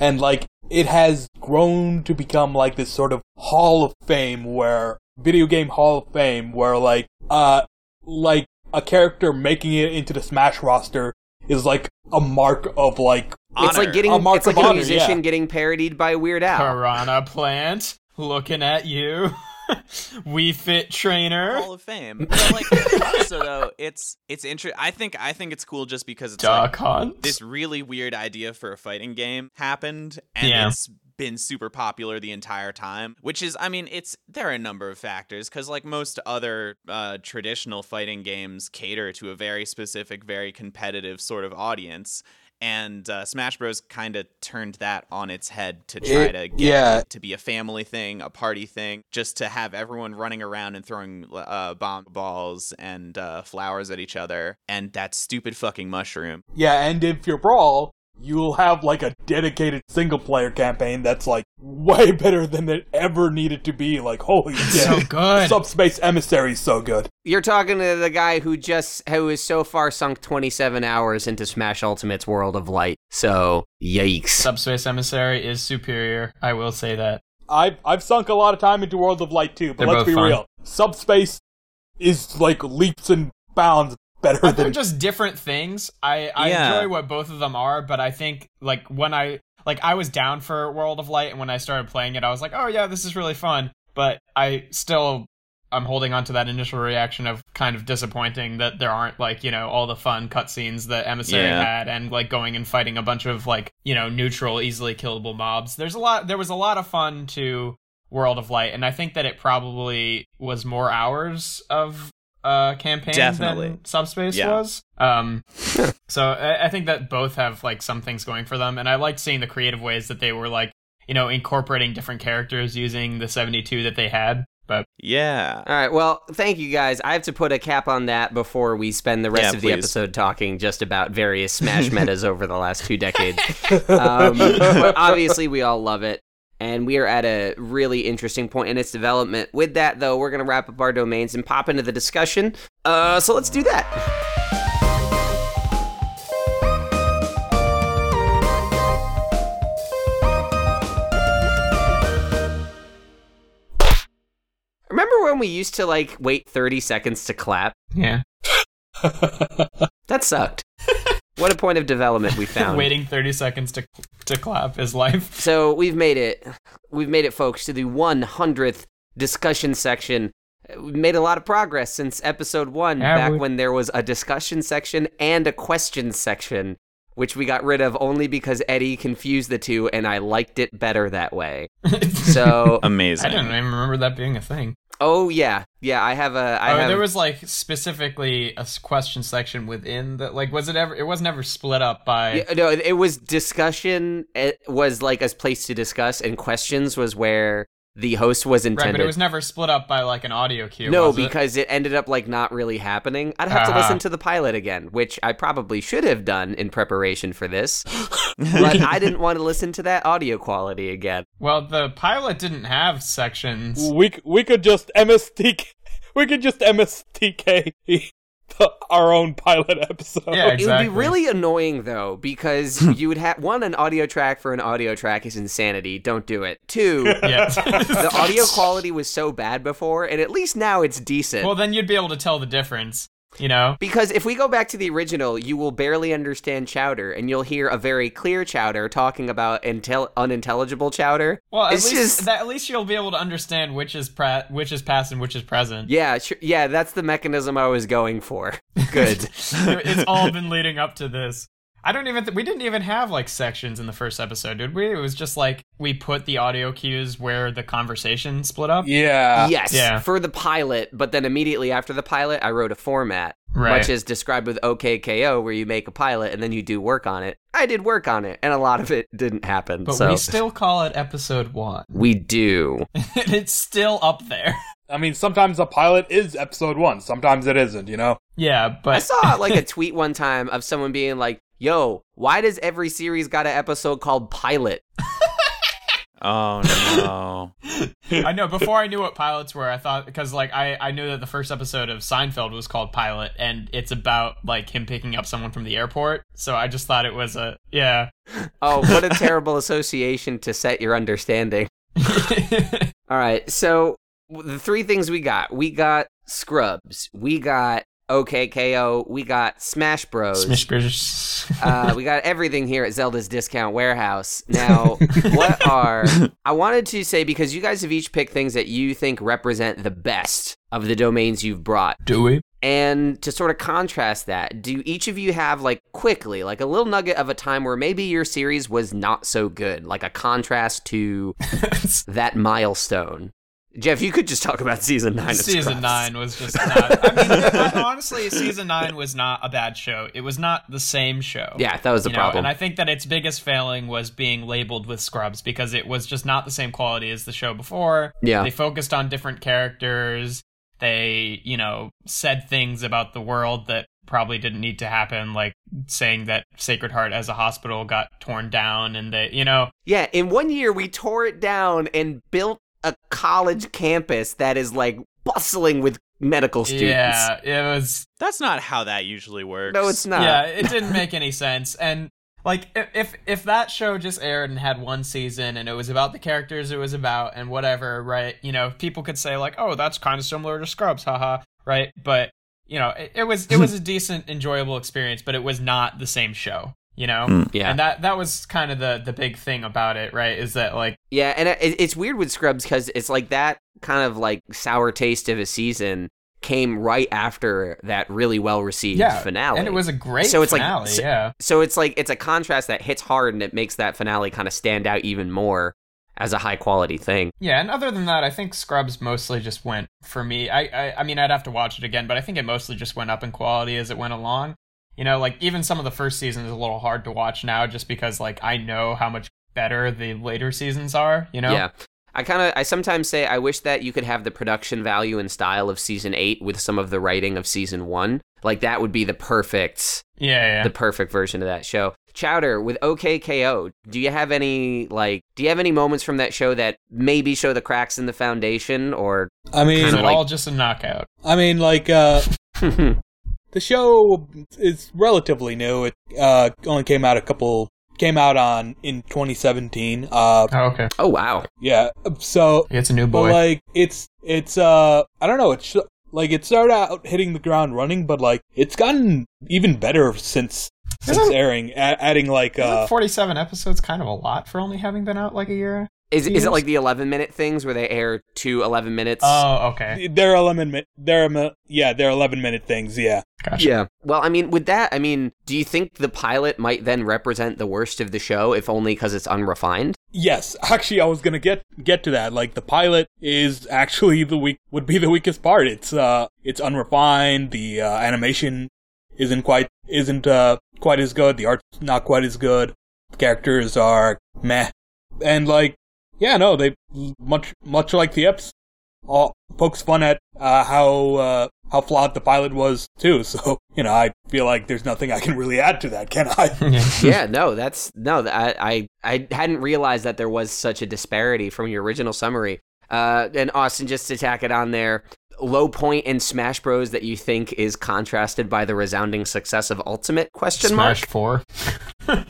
C: and like it has grown to become like this sort of Hall of Fame, where video game Hall of Fame, where like uh, like a character making it into the Smash roster is like a mark of like honor.
A: It's like getting
C: A mark
A: it's like
C: of
A: a musician
C: yeah.
A: getting parodied by Weird Al.
B: Piranha plant, looking at you. Wii Fit trainer.
D: Hall of Fame. But like also though, it's it's interesting. I think I think it's cool just because it's like
B: Duck Hunt.
D: this really weird idea for a fighting game happened and
B: Yeah.
D: it's been super popular the entire time which is i mean it's there are a number of factors because like most other uh, traditional fighting games cater to a very specific very competitive sort of audience and uh, smash bros kind of turned that on its head to try
C: It-
D: to get
C: yeah.
D: it to be a family thing a party thing just to have everyone running around and throwing uh, bomb balls and uh, flowers at each other and that stupid fucking mushroom
C: Yeah, and if you're Brawl, you'll have like a dedicated single player campaign that's like way better than it ever needed to be. Like, holy shit.
B: so good.
C: Subspace Emissary is so good.
A: You're talking to the guy who just who has so far sunk 27 hours into Smash Ultimate's World of Light. So, yikes.
B: Subspace Emissary is superior. I will say that.
C: I've I've sunk a lot of time into World of Light too, but
B: They're
C: let's be
B: fun.
C: real. Subspace is like leaps and bounds better
B: But they're just different things. I, I
D: Yeah.
B: enjoy what both of them are, but I think like when I like I was down for World of Light and when I started playing it I was like, "Oh yeah, this is really fun." But I still I'm holding on to that initial reaction of kind of disappointing that there aren't like, you know, all the fun cutscenes that Emissary
D: Yeah.
B: had and like going and fighting a bunch of like, you know, neutral, easily killable mobs. There's a lot there was a lot of fun to World of Light, and I think that it probably was more hours of uh campaign
D: Definitely.
B: than Subspace
D: Yeah.
B: was. Um so I, I think that both have like some things going for them, and I liked seeing the creative ways that they were like, you know, incorporating different characters using the 72 that they had. But
D: yeah
A: All right, well, thank you guys. I have to put a cap on that before we spend the rest
D: Yeah,
A: of the episode talking just about various Smash metas over the last two decades. Um, but obviously, we all love it. And we are at a really interesting point in its development. With that, though, we're going to wrap up our domains and pop into the discussion. Uh, so let's do that. Remember when we used to like wait 30 seconds to clap?
B: yeah,
A: That sucked. what a point of development we found.
B: waiting 30 seconds to to clap is life.
A: So we've made it. We've made it, folks, to the 100th discussion section. We've made a lot of progress since episode one,
B: Have
A: back
B: we?
A: when there was a discussion section and a question section, which we got rid of only because Eddie confused the two, and I liked it better that way. So, amazing.
B: I
D: amazing
B: didn't even remember that being a thing.
A: oh yeah, yeah, I have a. I
B: oh,
A: have.
B: there was like specifically a question section within the like. Was it ever? It was never split up by.
A: Yeah, no, it it was discussion. It was like a place to discuss, and questions was where the host was intended.
B: Right,
A: intended.
B: but it was never split up by like an audio cue.
A: no,
B: was it?
A: because it? ended up like not really happening. I'd have to
B: Ah.
A: listen to the pilot again, which I probably should have done in preparation for this. but I didn't want to listen to that audio quality again.
B: well, the pilot didn't have sections.
C: we we could just MSTK we could just MSTK the, our own pilot episode.
B: Yeah, exactly.
A: It would be really annoying though, because you would have one an audio track for an audio track is insanity. Don't do it. Two,
B: Yeah.
A: the audio quality was so bad before, and at least now it's decent.
B: well, then you'd be able to tell the difference. You know.
A: Because if we go back to the original, you will barely understand Chowder, and you'll hear a very clear Chowder talking about intel- unintelligible Chowder.
B: Well, at
A: It's
B: least
A: just-
B: that, at least you'll be able to understand which is pra- which is past and which is present.
A: Yeah, sure, yeah, that's the mechanism I was going for. Good.
B: it's all been leading up to this. I don't even. Th- we didn't even have like sections in the first episode, did we? It was just like we put the audio cues where the conversation split up.
C: Yeah.
A: yes,
B: yeah.
A: for the pilot, but then immediately after the pilot, I wrote a format,
B: Right.
A: much as described with OKKO, where you make a pilot and then you do work on it. I did work on it, and a lot of it didn't happen.
B: But
A: so
B: we still call it episode one.
A: we do.
B: it's still up there.
C: I mean, sometimes a pilot is episode one, sometimes it isn't. You know.
B: Yeah, but I
A: saw like a tweet one time of someone being like, "Yo, why does every series got an episode called pilot?"
D: oh no
B: I know before I knew what pilots were, I thought because like I I knew that the first episode of Seinfeld was called Pilot, and it's about like him picking up someone from the airport. So I just thought it was a yeah.
A: Oh, what a terrible association to set your understanding. All right, so the three things we got we got Scrubs, we got OKKO. We got Smash Bros.
B: Smash Bros.
A: uh, we got everything here at Zelda's Discount Warehouse. Now, what are I wanted to say because you guys have each picked things that you think represent the best of the domains you've brought.
B: Do we?
A: And to sort of contrast that, do each of you have like quickly, like a little nugget of a time where maybe your series was not so good, like a contrast to that milestone? Jeff, you could just talk about season nine.
B: Season nine was just not. I mean, honestly, season nine was not a bad show. It was not the same show.
A: Yeah, that was the
B: you know,
A: problem.
B: and I think that its biggest failing was being labeled with Scrubs because it was just not the same quality as the show before.
A: Yeah.
B: They focused on different characters. They, you know, said things about the world that probably didn't need to happen, like saying that Sacred Heart as a hospital got torn down and they, you know,
A: Yeah, in one year we tore it down and built a college campus that is like bustling with medical students.
B: yeah, it was
D: That's not how that usually works.
A: No, it's not.
B: yeah, it didn't make any sense. And like, if, if if that show just aired and had one season and it was about the characters it was about and whatever, right? You know, people could say like, oh, that's kind of similar to Scrubs, haha, right? But you know, it, it was it was a decent, enjoyable experience, but it was not the same show. You know, mm,
A: Yeah.
B: and that that was kind of the the big thing about it, right? Is that like,
A: Yeah, and it, it's weird with Scrubs because it's like that kind of like sour taste of a season came right after that really well received
B: yeah,
A: finale.
B: and it was a great
A: So it's like-
B: finale,
A: so-
B: yeah.
A: so it's like it's a contrast that hits hard and it makes that finale kind of stand out even more as a high quality thing.
B: Yeah, and other than that, I think Scrubs mostly just went for me. I, I I mean, I'd have to watch it again, but I think it mostly just went up in quality as it went along. You know, like even some of the first season is a little hard to watch now, just because like I know how much better the later seasons are. You know,
A: Yeah. I kind of I sometimes say I wish that you could have the production value and style of season 8 with some of the writing of season 1. Like that would be the perfect
B: yeah, yeah.
A: the perfect version of that show. Chowder with OKKO, do you have any like do you have any moments from that show that maybe show the cracks in the foundation or
C: I mean,
B: Is
A: kinda
B: it
A: like-
B: all just a knockout?
C: I mean, like, uh, the show is relatively new. It uh, only came out a couple, came out on in 2017. Uh,
B: Oh, okay.
A: Oh wow.
C: yeah. So,
B: It's a new boy.
C: but like, it's it's uh, I don't know. It's like it started out hitting the ground running, but like it's gotten even better since since airing, adding like uh,
B: 47 episodes kind of a lot for only having been out like a year?
A: Is is it like the 11 minute things where they air two 11 minutes?
B: Oh, okay.
C: they're eleven minute, they're yeah, they're eleven minute things. Yeah.
B: Gotcha.
A: Yeah. Well, I mean, with that, I mean, do you think the pilot might then represent the worst of the show, if only because it's unrefined?
C: Yes, actually, I was gonna get get to that. Like the pilot is actually the weak would be the weakest part. It's uh, it's unrefined. The uh, animation isn't quite isn't uh quite as good. The art's not quite as good. The characters are meh, and like yeah, no, they much much like the eps. All pokes fun at uh, how uh, how flawed the pilot was too. So you know, I feel like there's nothing I can really add to that, can I?
B: Yeah.
A: yeah, no, that's no, I, I I hadn't realized that there was such a disparity from your original summary. Uh, and Austin, just to tack it on there, low point in Smash Bros that you think is contrasted by the resounding success of Ultimate? Question
B: Smash
A: mark.
B: 4.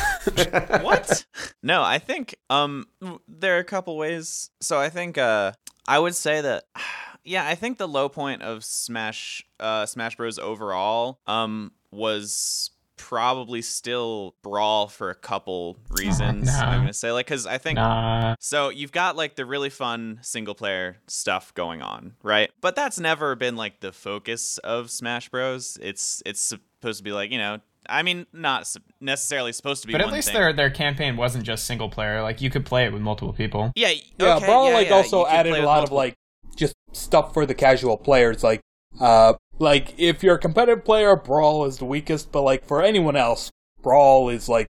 D: what? no, I think um there are a couple ways. So I think uh I would say that yeah, I think the low point of Smash uh Smash Bros overall um was probably still brawl for a couple reasons.
B: nah.
D: I'm going to say like cuz I think
B: Nah.
D: so you've got like the really fun single player stuff going on, right? But that's never been like the focus of Smash Bros. It's it's supposed to be like, you know, I mean, not necessarily supposed to be
B: But at
D: one
B: least
D: thing.
B: their their campaign wasn't just single player. Like you could play it with multiple people.
D: Yeah,
C: Yeah, Brawl
D: yeah,
C: like
D: yeah,
C: also added a
D: with
C: lot of like just stuff for the casual players. Like, uh, like if you're a competitive player, Brawl is the weakest. But like for anyone else, Brawl is like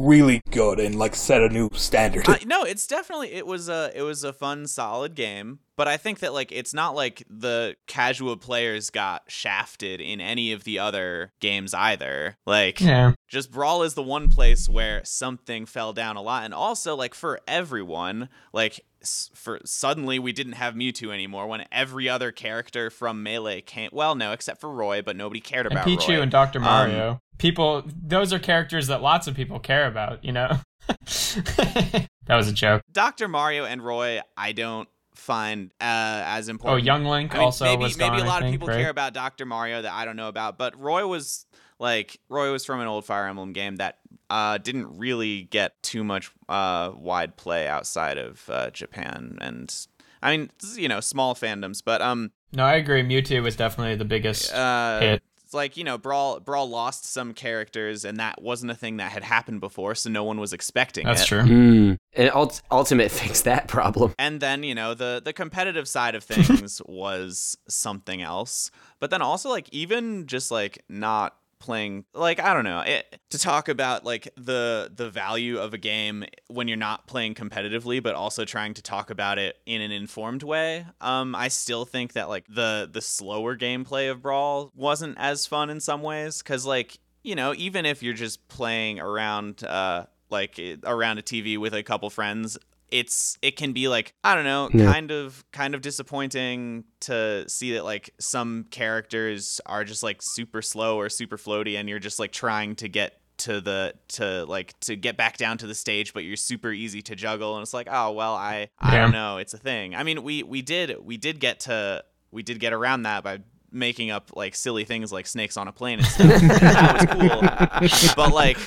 C: really good and like set a new standard.
D: Uh, no, it's definitely it was a it was a fun, solid game. But I think that like it's not like the casual players got shafted in any of the other games either. Like
B: Yeah.
D: just brawl is the one place where something fell down a lot and also like for everyone like s- for suddenly we didn't have Mewtwo anymore when every other character from Melee came well no except for Roy but nobody cared
B: And
D: about
B: Pichu
D: Roy.
B: and Dr.
D: Um,
B: Mario. people those are characters that lots of people care about, you know. that was a joke.
D: Dr. Mario and Roy I don't find uh, as important. Oh.
B: Young Link
D: I mean,
B: also
D: maybe
B: was
D: maybe
B: gone,
D: a lot
B: I
D: of people
B: right?
D: care about Dr. Mario that I don't know about, but Roy was like Roy was from an old Fire Emblem game that uh, didn't really get too much uh, wide play outside of uh, Japan, and I mean you know small fandoms, but um
B: No, I agree. Mewtwo was definitely the biggest
D: uh,
B: hit.
D: it's like you know Brawl Brawl lost some characters, and that wasn't a thing that had happened before, so no one was expecting
B: That's
D: it.
B: true.
A: Mm. And ult- Ultimate fixed that problem.
D: and then you know the the competitive side of things was something else but then also like even just like not playing like i don't know it, to talk about like the the value of a game when you're not playing competitively but also trying to talk about it in an informed way. Um i still think that like the the slower gameplay of brawl wasn't as fun in some ways cuz like you know even if you're just playing around uh like around a TV with a couple friends it's it can be like I don't know,
A: Yeah.
D: kind of kind of disappointing to see that like some characters are just like super slow or super floaty and you're just like trying to get to the to like to get back down to the stage but you're super easy to juggle and it's like oh well I I
B: Yeah.
D: don't know it's a thing. I mean we we did we did get to we did get around that by making up like silly things like snakes on a plane and stuff. that was cool. But like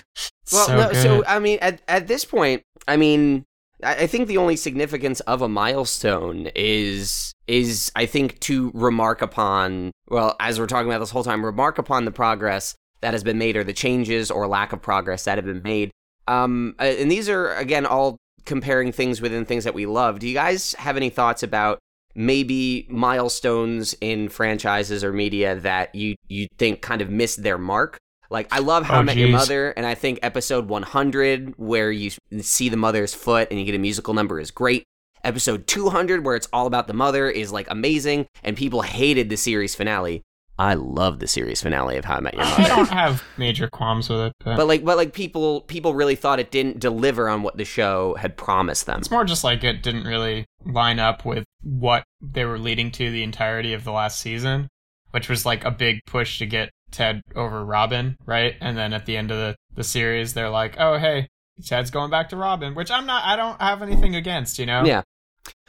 A: Well,
B: so
A: no, so I mean, at at this point, I mean, I, think the only significance of a milestone is is I think to remark upon. Well, as we're talking about this whole time, remark upon the progress that has been made, or the changes or lack of progress that have been made. Um, uh, and these are again all comparing things within things that we love. Do you guys have any thoughts about? Maybe milestones in franchises or media that you you think kind of missed their mark. Like I love How oh, I
B: Oh,
A: Met Your. Mother, and I think episode 100, where you see the mother's foot and you get a musical number, is great. Episode 200, where it's all about the mother, is like amazing, and people hated the series finale. I love the series finale of How I Met Your Mother.
B: I don't have major qualms with it, but,
A: but like, but like people, people really thought it didn't deliver on what the show had promised them.
B: it's more just like it didn't really line up with what they were leading to the entirety of the last season, which was like a big push to get Ted over Robin, right? And then at the end of the, the series, they're like, oh, hey, Ted's going back to Robin, which I'm not, I don't have anything against, you know?
A: Yeah.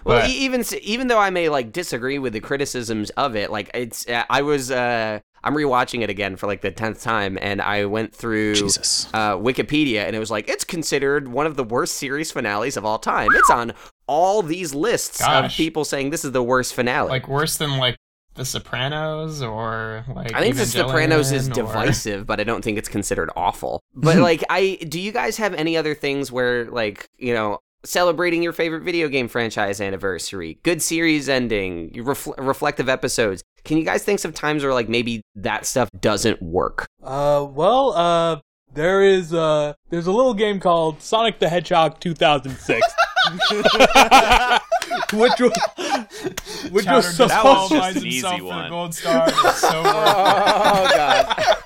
A: Well,
B: But-
A: e- even even though I may like disagree with the criticisms of it, like it's uh, I was uh I'm rewatching it again for like the tenth time, and I went through
D: Jesus.
A: uh, Wikipedia, and it was like it's considered one of the worst series finales of all time. It's on all these lists of people saying this is the worst finale.
B: Like worse than like The Sopranos or like
A: I think The Sopranos is
B: or-
A: divisive, but I don't think it's considered awful. But like, I do you guys have any other things where like you know celebrating your favorite video game franchise anniversary, good series ending, refl- reflective episodes? Can you guys think of times where like maybe that stuff doesn't work?
C: Uh, well, uh, there is uh, there's a little game called Sonic the Hedgehog 2006, which was which
B: Chowder
C: was
B: just
D: That was
C: supposed
D: just an easy one.
B: gold star. So
A: Oh god.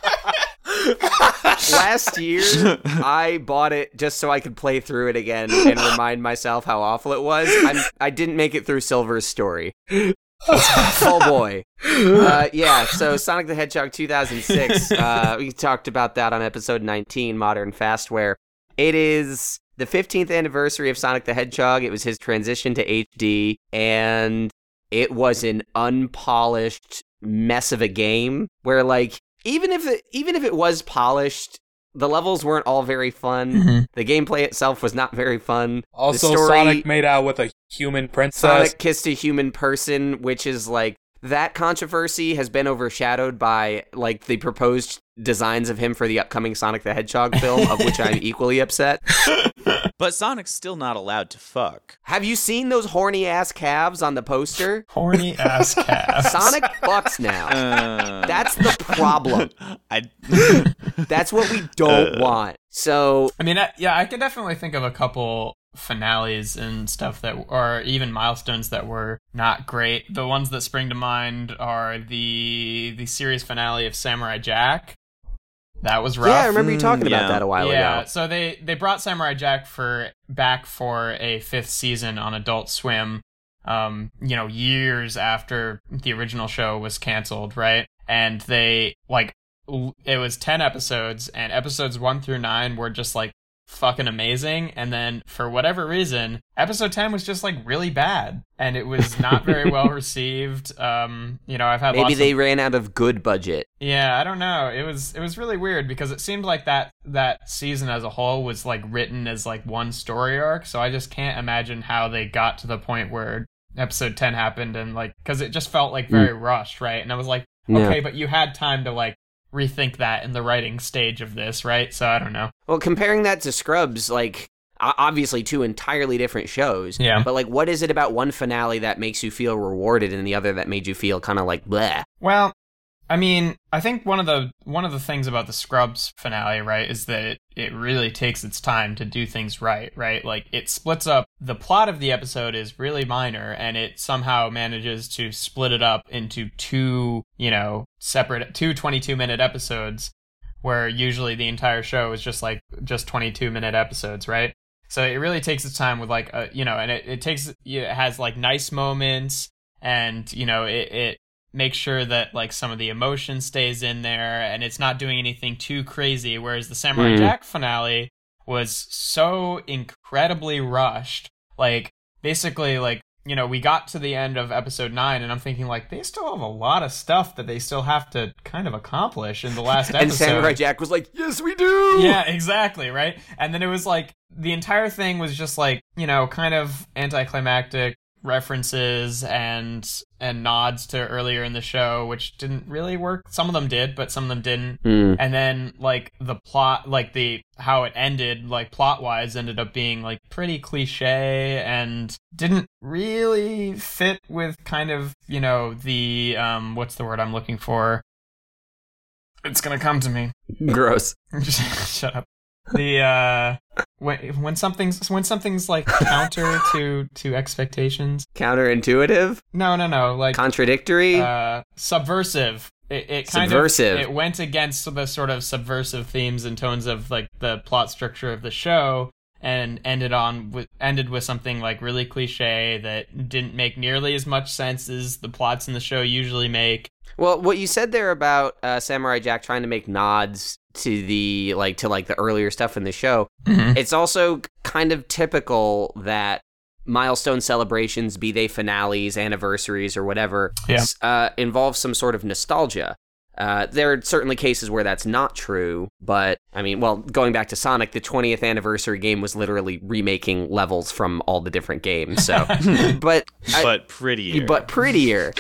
A: Last year, I bought it just so I could play through it again and remind myself how awful it was. I'm, I didn't make it through Silver's story. oh boy. Uh, yeah, so Sonic the Hedgehog 2006, uh, we talked about that on episode 19, Modern Fastware. It is the 15th anniversary of Sonic the Hedgehog. It was his transition to HD, and it was an unpolished mess of a game where, like, even if it, even if it was polished, the levels weren't all very fun.
B: Mhm.
A: The gameplay itself was not very fun.
C: also
A: story,
C: Sonic made out with a human princess.
A: Sonic kissed a human person, which is like that controversy has been overshadowed by like the proposed designs of him for the upcoming Sonic the Hedgehog film, of which I'm equally upset.
D: But Sonic's still not allowed to fuck.
A: Have you seen those horny ass calves on the poster?
B: Horny ass calves.
A: Sonic fucks now.
D: Uh,
A: That's the problem.
D: I
A: That's what we don't want. So
B: I mean, I, yeah, I can definitely think of a couple finales and stuff that, or even milestones that were not great. The ones that spring to mind are the the series finale of Samurai Jack. That was rough.
A: yeah, I remember you talking
D: Mm,
A: about
D: yeah.
A: that a while
B: yeah,
A: ago.
B: Yeah, so they they brought Samurai Jack for back for a fifth season on Adult Swim. Um, you know, years after the original show was canceled, right? And they like it was ten episodes, and episodes one through nine were just like fucking amazing and then for whatever reason episode 10 was just like really bad and it was not very well received um you know i've had
A: Maybe they
B: of,
A: ran out of good budget.
B: yeah i don't know it was it was really weird because it seemed like that that season as a whole was like written as like one story arc so i just can't imagine how they got to the point where episode 10 happened and like because it just felt like very rushed right and i was like
A: Yeah.
B: okay but you had time to like rethink that in the writing stage of this right so i don't know
A: Well, comparing that to Scrubs, like obviously two entirely different shows.
B: Yeah.
A: But like, what is it about one finale that makes you feel rewarded, and the other that made you feel kind of like bleh?
B: Well, I mean, I think one of the one of the things about the Scrubs finale, right, is that it, it really takes its time to do things right, right? Like it splits up the plot of the episode is really minor and it somehow manages to split it up into two, you know, separate two 22 minute episodes where usually the entire show is just like just 22 minute episodes, right? So it really takes its time with like a, you know, and it, it takes it has like nice moments and you know it, it makes sure that like some of the emotion stays in there and it's not doing anything too crazy whereas the samurai
A: Mm.
B: jack finale was so incredibly rushed like basically like you know we got to the end of episode 9 and i'm thinking like they still have a lot of stuff that they still have to kind of accomplish in the last episode
A: And Samurai Jack was like, "Yes, we do."
B: yeah, exactly, right? And then it was like the entire thing was just like, you know, kind of anticlimactic references and and nods to earlier in the show which didn't really work. Some of them did, but some of them didn't.
A: Mm.
B: And then like the plot like the how it ended like plot-wise ended up being like pretty cliche and didn't really fit with kind of, you know, the um what's the word I'm looking for? It's going to come to me.
A: Gross.
B: Shut up. The uh when when something's when something's like counter to to expectations.
A: Counterintuitive,
B: No, no, no. Like
A: contradictory.
B: uh subversive. It, it kind
A: Subversive.
B: of it went against the sort of subversive themes and tones of like the plot structure of the show and ended on with ended with something like really cliche that didn't make nearly as much sense as the plots in the show usually make.
A: Well, what you said there about uh, Samurai Jack trying to make nods to the like to like the earlier stuff in the show, it's also kind of typical that milestone celebrations, be they finales, anniversaries, or whatever,
B: Yeah.
A: uh, involve some sort of nostalgia. Uh, there are certainly cases where that's not true, but I mean, well, going back to Sonic, the 20th anniversary game was literally remaking levels from all the different games. So, but I-
D: but prettier.
A: but prettier.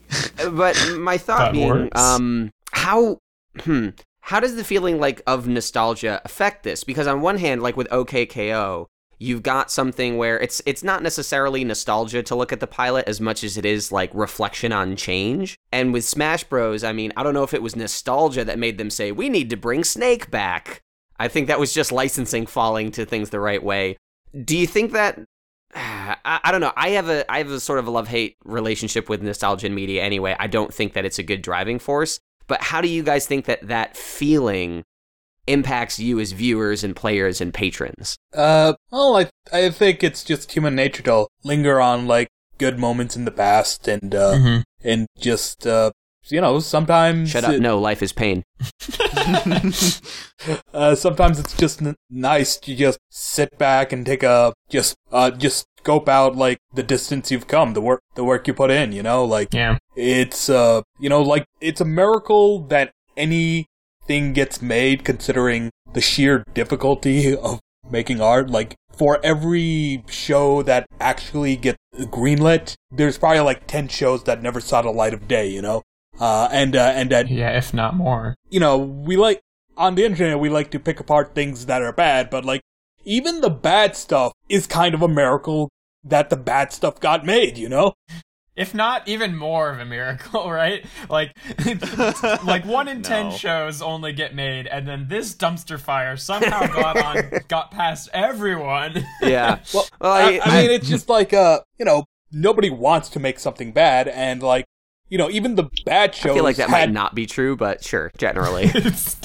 A: but my thought
B: That
A: being,
B: works.
A: um, how, hmm, how does the feeling like of nostalgia affect this? Because on one hand, like with OKKO, you've got something where it's it's not necessarily nostalgia to look at the pilot as much as it is like reflection on change. And with Smash Bros, I mean, I don't know if it was nostalgia that made them say we need to bring Snake back. I think that was just licensing falling to things the right way. Do you think that I, I don't know. I have a I have a sort of a love hate relationship with nostalgia in media anyway. I don't think that it's a good driving force. But how do you guys think that that feeling impacts you as viewers and players and patrons?
C: Uh, well, I I think it's just human nature to linger on like good moments in the past and uh
B: Mhm.
C: and just uh you know sometimes
A: Shut up.
C: it-
A: No, life is pain.
C: uh, sometimes it's just n- nice to just sit back and take a just uh just scope out like the distance you've come, the work the work you put in. You know, like
B: Yeah.
C: it's uh you know like it's a miracle that anything gets made considering the sheer difficulty of making art. Like for every show that actually gets greenlit, there's probably like ten shows that never saw the light of day. You know. Uh, and uh, and that
B: Yeah, if not more.
C: you know, we like on the internet we like to pick apart things that are bad, but like even the bad stuff is kind of a miracle that the bad stuff got made, you know?
B: if not even more of a miracle, right? Like, like one in ten
D: No.
B: shows only get made, and then this dumpster fire somehow got on, got past everyone.
A: Yeah.
C: Well,
A: Well,
C: I,
A: I-
C: I mean it's just like uh, you know, nobody wants to make something bad and like you know, even the bad shows
A: I feel like that
C: had,
A: might not be true, but sure, generally.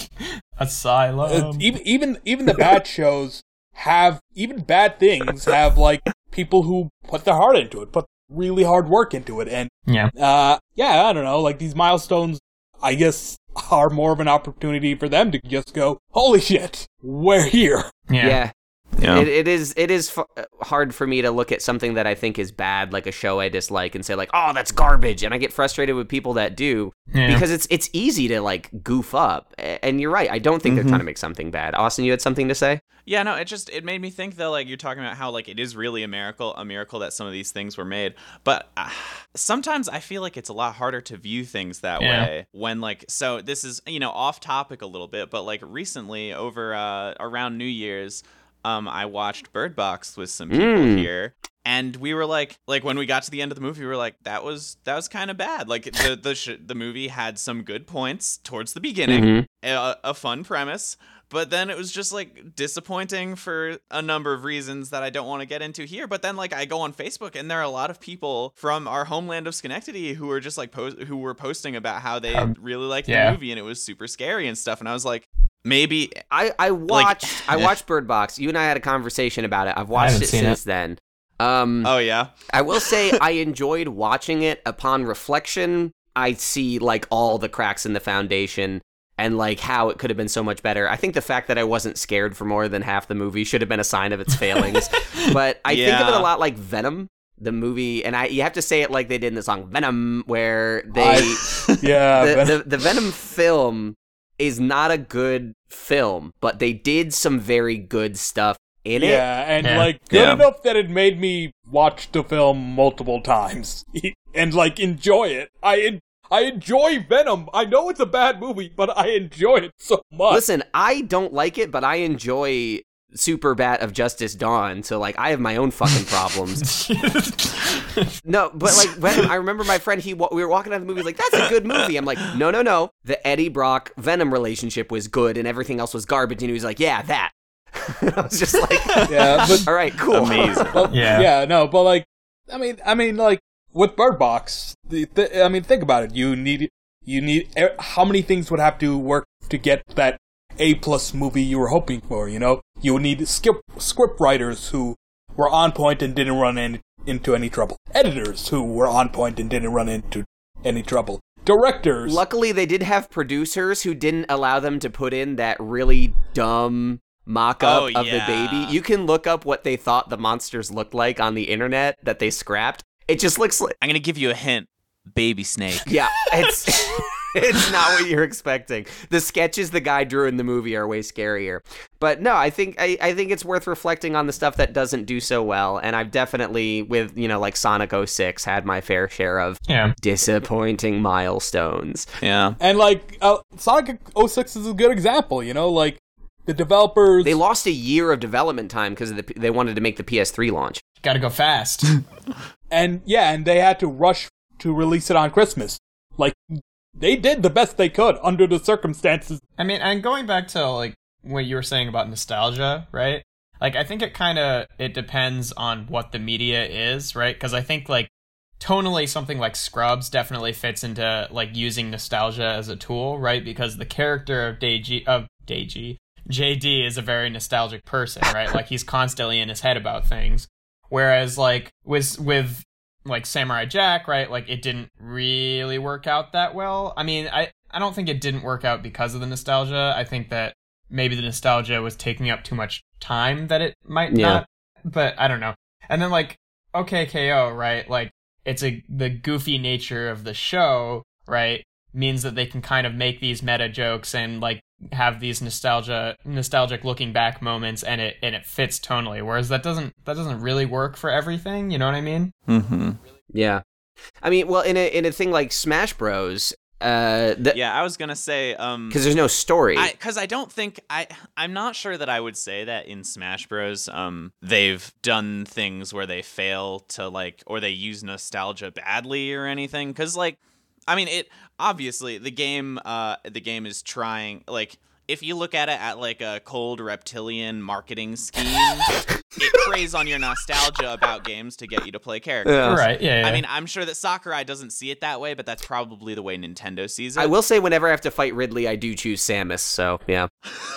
B: Asylum.
C: uh, even even even the bad shows have even bad things have like people who put their heart into it, put really hard work into it and
B: yeah.
C: uh yeah i don't know like these milestones i guess are more of an opportunity for them to just go, holy shit, we're here.
B: Yeah.
A: yeah.
D: Yeah.
A: It, it is it is f- uh, hard for me to look at something that I think is bad, like a show I dislike, and say like, "Oh, that's garbage," and I get frustrated with people that do
B: Yeah.
A: because it's it's easy to like goof up. And you're right. I don't think they're trying to make something bad. Austin, you had something to say?
D: Yeah, no, it just it made me think though, like you're talking about how like it is really a miracle, a miracle that some of these things were made. But uh, sometimes I feel like it's a lot harder to view things that
B: Yeah.
D: way when like so this is you know off topic a little bit, but like recently over uh, around New Year's, um, I watched Bird Box with some people
A: Mm.
D: here. And we were like, like when we got to the end of the movie, we were like, that was that was kind of bad. Like the the sh- the movie had some good points towards the beginning,
A: Mhm.
D: a, a fun premise, but then it was just like disappointing for a number of reasons that I don't want to get into here. But then like I go on Facebook and there are a lot of people from our homeland of Schenectady who were just like post who were posting about how they
B: Um,
D: really liked
B: yeah.
D: the movie and it was super scary and stuff. And I was like, maybe
A: I I watched I watched Bird Box. You and I had a conversation about it. I've watched
B: haven't
A: it since then. Um,
D: oh yeah,
A: I will say I enjoyed watching it. Upon reflection, I see like all the cracks in the foundation and like how it could have been so much better. I think the fact that I wasn't scared for more than half the movie should have been a sign of its failings. but I think of it a lot like Venom, the movie, and I you have to say it like they did in the song Venom, where they
C: I- Yeah,
A: the, the the Venom film is not a good film, but they did some very good stuff in it.
C: yeah, and
B: Yeah.
C: like good
D: Yeah.
C: enough that it made me watch the film multiple times and like enjoy it. I en- I enjoy Venom. I know it's a bad movie, but I enjoy it so much.
A: Listen, I don't like it, but I enjoy Super Bat of Justice Dawn. So like, I have my own fucking problems. no, but like, Venom, I remember my friend. He we were walking out of the movie. He's like, "That's a good movie." I'm like, "No, no, no. The Eddie Brock Venom relationship was good, and everything else was garbage." And he was like, "Yeah, that." I was just like,
C: Yeah, but
A: all right, cool,
D: Amazing.
C: But,
B: Yeah.
C: yeah, no, but like, I mean, I mean, like with Bird Box, the, the, I mean, think about it. You need, you need, e- how many things would have to work to get that A plus movie you were hoping for? You know, you would need skip, script writers who were on point and didn't run in, into any trouble. Editors who were on point and didn't run into any trouble. Directors.
A: Luckily, they did have producers who didn't allow them to put in that really dumb mock-up
D: Oh,
A: of the baby. You can look up what they thought the monsters looked like on the internet that they scrapped. It just looks like
D: I'm gonna give you a hint. Baby snake.
A: yeah, it's it's not what you're expecting. The sketches the guy drew in the movie are way scarier. But no, I think I, I think it's worth reflecting on the stuff that doesn't do so well. And I've definitely with you know like Sonic 06 had my fair share of
B: yeah.
A: disappointing milestones.
D: Yeah.
C: and like, uh, Sonic 06 is a good example, you know, like, the developers.
A: They lost a year of development time because the, they wanted to make the PS3 launch.
B: Got to go fast.
C: And yeah, and they had to rush to release it on Christmas. Like they did the best they could under the circumstances.
B: I mean, and going back to like what you were saying about nostalgia, right? Like I think it kind of it depends on what the media is, right? Cuz I think like tonally something like Scrubs definitely fits into like using nostalgia as a tool, right? Because the character of Deji of Deji JD is a very nostalgic person, right? like he's constantly in his head about things. Whereas like with with like Samurai Jack, right? Like it didn't really work out that well. I mean, I I don't think it didn't work out because of the nostalgia. I think that maybe the nostalgia was taking up too much time that it might
A: Yeah.
B: not. But I don't know. And then like OKKO, right? Like it's a the goofy nature of the show, right? Means that they can kind of make these meta jokes and like have these nostalgia nostalgic looking back moments and it and it fits tonally whereas that doesn't that doesn't really work for everything you know what i mean
D: Mm-hmm.
A: Yeah, I mean, well, in a in a thing like Smash Bros, uh, because
D: Yeah, I was gonna say, um, because
A: there's no story.
D: because I, don't think I I'm not sure that I would say that in Smash Bros. Um, they've done things where they fail to like or they use nostalgia badly or anything. Because like, I mean, it obviously the game uh the game is trying like. If you look at it at like a cold reptilian marketing scheme, it preys on your nostalgia about games to get you to play characters.
A: Yeah.
B: right yeah, yeah.
D: I mean, I'm sure that Sakurai doesn't see it that way, but that's probably the way Nintendo sees it.
A: I will say, whenever I have to fight Ridley, I do choose Samus. So yeah,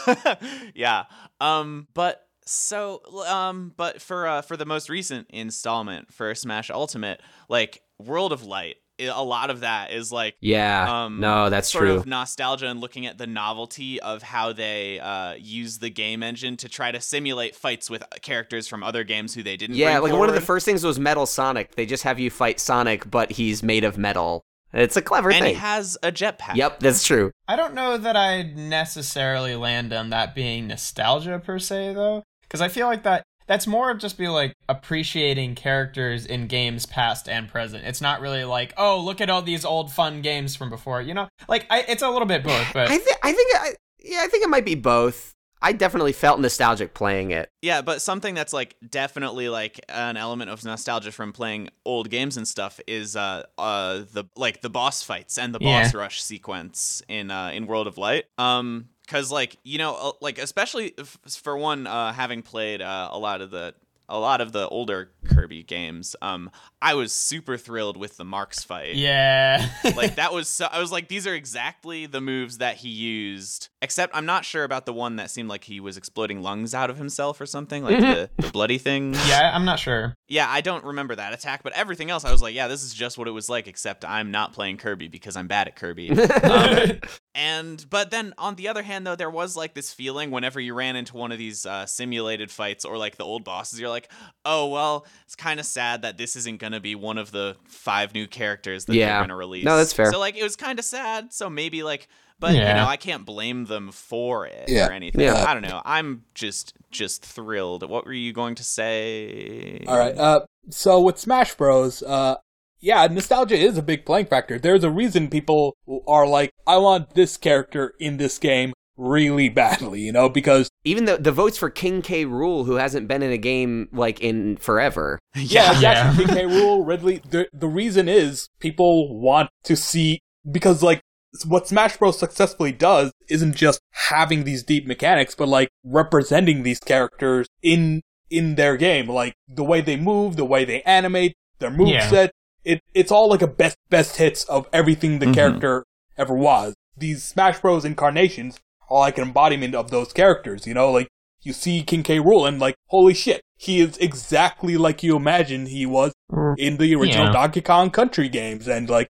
D: yeah. Um but so um but for uh for the most recent installment for Smash Ultimate, like World of Light i- a lot of that is like
A: Yeah.
D: um,
A: no, that's
D: sort
A: true.
D: of nostalgia and looking at the novelty of how they uh, use the game engine to try to simulate fights with characters from other games who they didn't.
A: Yeah,
D: bring
A: like one of the first things was Metal Sonic. They just have you fight Sonic, but he's made of metal. It's a clever
D: and
A: thing.
D: And he has a jetpack.
A: Yep, that's true.
B: I don't know that I necessarily land on that being nostalgia per se though, because I feel like that that's more of just be like appreciating characters in games past and present. It's not really like, oh, look at all these old fun games from before. You know, like I, it's a little bit both, but
A: I, th- I think, I, yeah, I think it might be both. I definitely felt nostalgic playing it.
D: Yeah, but something that's like definitely like an element of nostalgia from playing old games and stuff is uh uh the like the boss fights and the boss rush sequence in uh in World of Light. Um cuz like, you know, uh, like especially if, for one uh having played uh, a lot of the a lot of the older Kirby games, um I was super thrilled with the Marx fight.
B: yeah,
D: like that was so I was like these are exactly the moves that he used except I'm not sure about the one that seemed like he was exploding lungs out of himself or something like the, the bloody thing.
B: Yeah, I'm not sure.
D: yeah I don't remember that attack but everything else I was like yeah this is just what it was like except I'm not playing Kirby because I'm bad at Kirby. Um, and but then on the other hand though there was like this feeling whenever you ran into one of these uh, simulated fights or like the old bosses you're like oh well it's kind of sad that this isn't gonna be one of the five new characters that
A: Yeah.
D: they're gonna release
A: No, that's fair.
D: so like it was kind of sad so maybe like but you know i can't blame them for it
C: Yeah.
D: or anything
A: Yeah.
D: i don't know i'm just just thrilled what were you going to say
C: All right. Uh, so with Smash Bros, uh, yeah, nostalgia is a big playing factor. There's a reason people are like, I want this character in this game really badly, you know, because
A: Even the the votes for King K. Rool, who hasn't been in a game like in forever.
C: yeah,
B: Yeah.
C: exactly. King K. Rool, Ridley. The the reason is people want to see because like what Smash Bros. successfully does isn't just having these deep mechanics, but like representing these characters in in their game, like the way they move, the way they animate, their
B: Yeah.
C: moveset. It it's all like a best best hits of everything the
D: Mhm.
C: character ever was. These Smash Bros. incarnations are like an embodiment of those characters. You know, like you see King K. Rool and like, holy shit, he is exactly like you imagine he was in the original
B: Yeah.
C: Donkey Kong Country games, and like,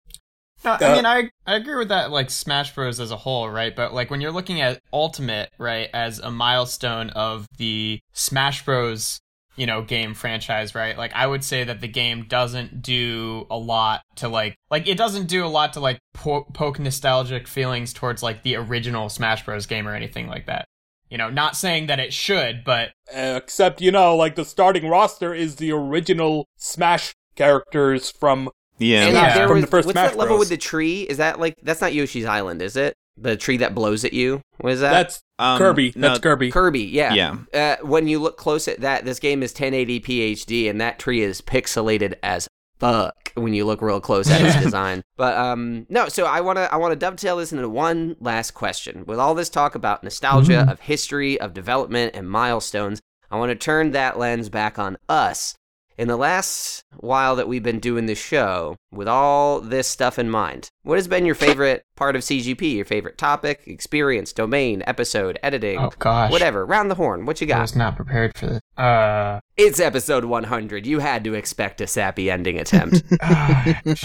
B: No,
C: Uh,
B: I mean, I I agree with that. Like Smash Bros. as a whole, right? But like when you're looking at Ultimate, right, as a milestone of the Smash Bros. You know, game franchise, right? Like, I would say that the game doesn't do a lot to like, like it doesn't do a lot to like po- poke nostalgic feelings towards like the original Smash Bros. game or anything like that. You know, not saying that it should, but
C: except you know, like the starting roster is the original Smash characters from.
D: yeah
B: Yeah.
A: there
C: From
A: was,
C: the first
A: what's
C: Smash
A: that level
C: Bros.
A: with the tree? Is that like that's not Yoshi's Island, is it? The tree that blows at you. What is that?
C: That's
D: Um,
C: Kirby.
D: no,
C: That's Kirby.
A: Kirby. Yeah.
D: yeah
A: Uh, when you look close at that, this game is 1080p HD, and that tree is pixelated as fuck when you look real close at its design. But um, no. So I want to I want to dovetail this into one last question. With all this talk about nostalgia, of history, of development, and milestones, I want to turn that lens back on us. In the last while that we've been doing this show, with all this stuff in mind, what has been your favorite part of CGP? Your favorite topic, experience, domain, episode, editing,
B: oh gosh,
A: whatever. Round the horn. What you got?
B: I was not prepared for this. Uh,
A: It's episode 100. You had to expect a sappy ending attempt.
B: I mean,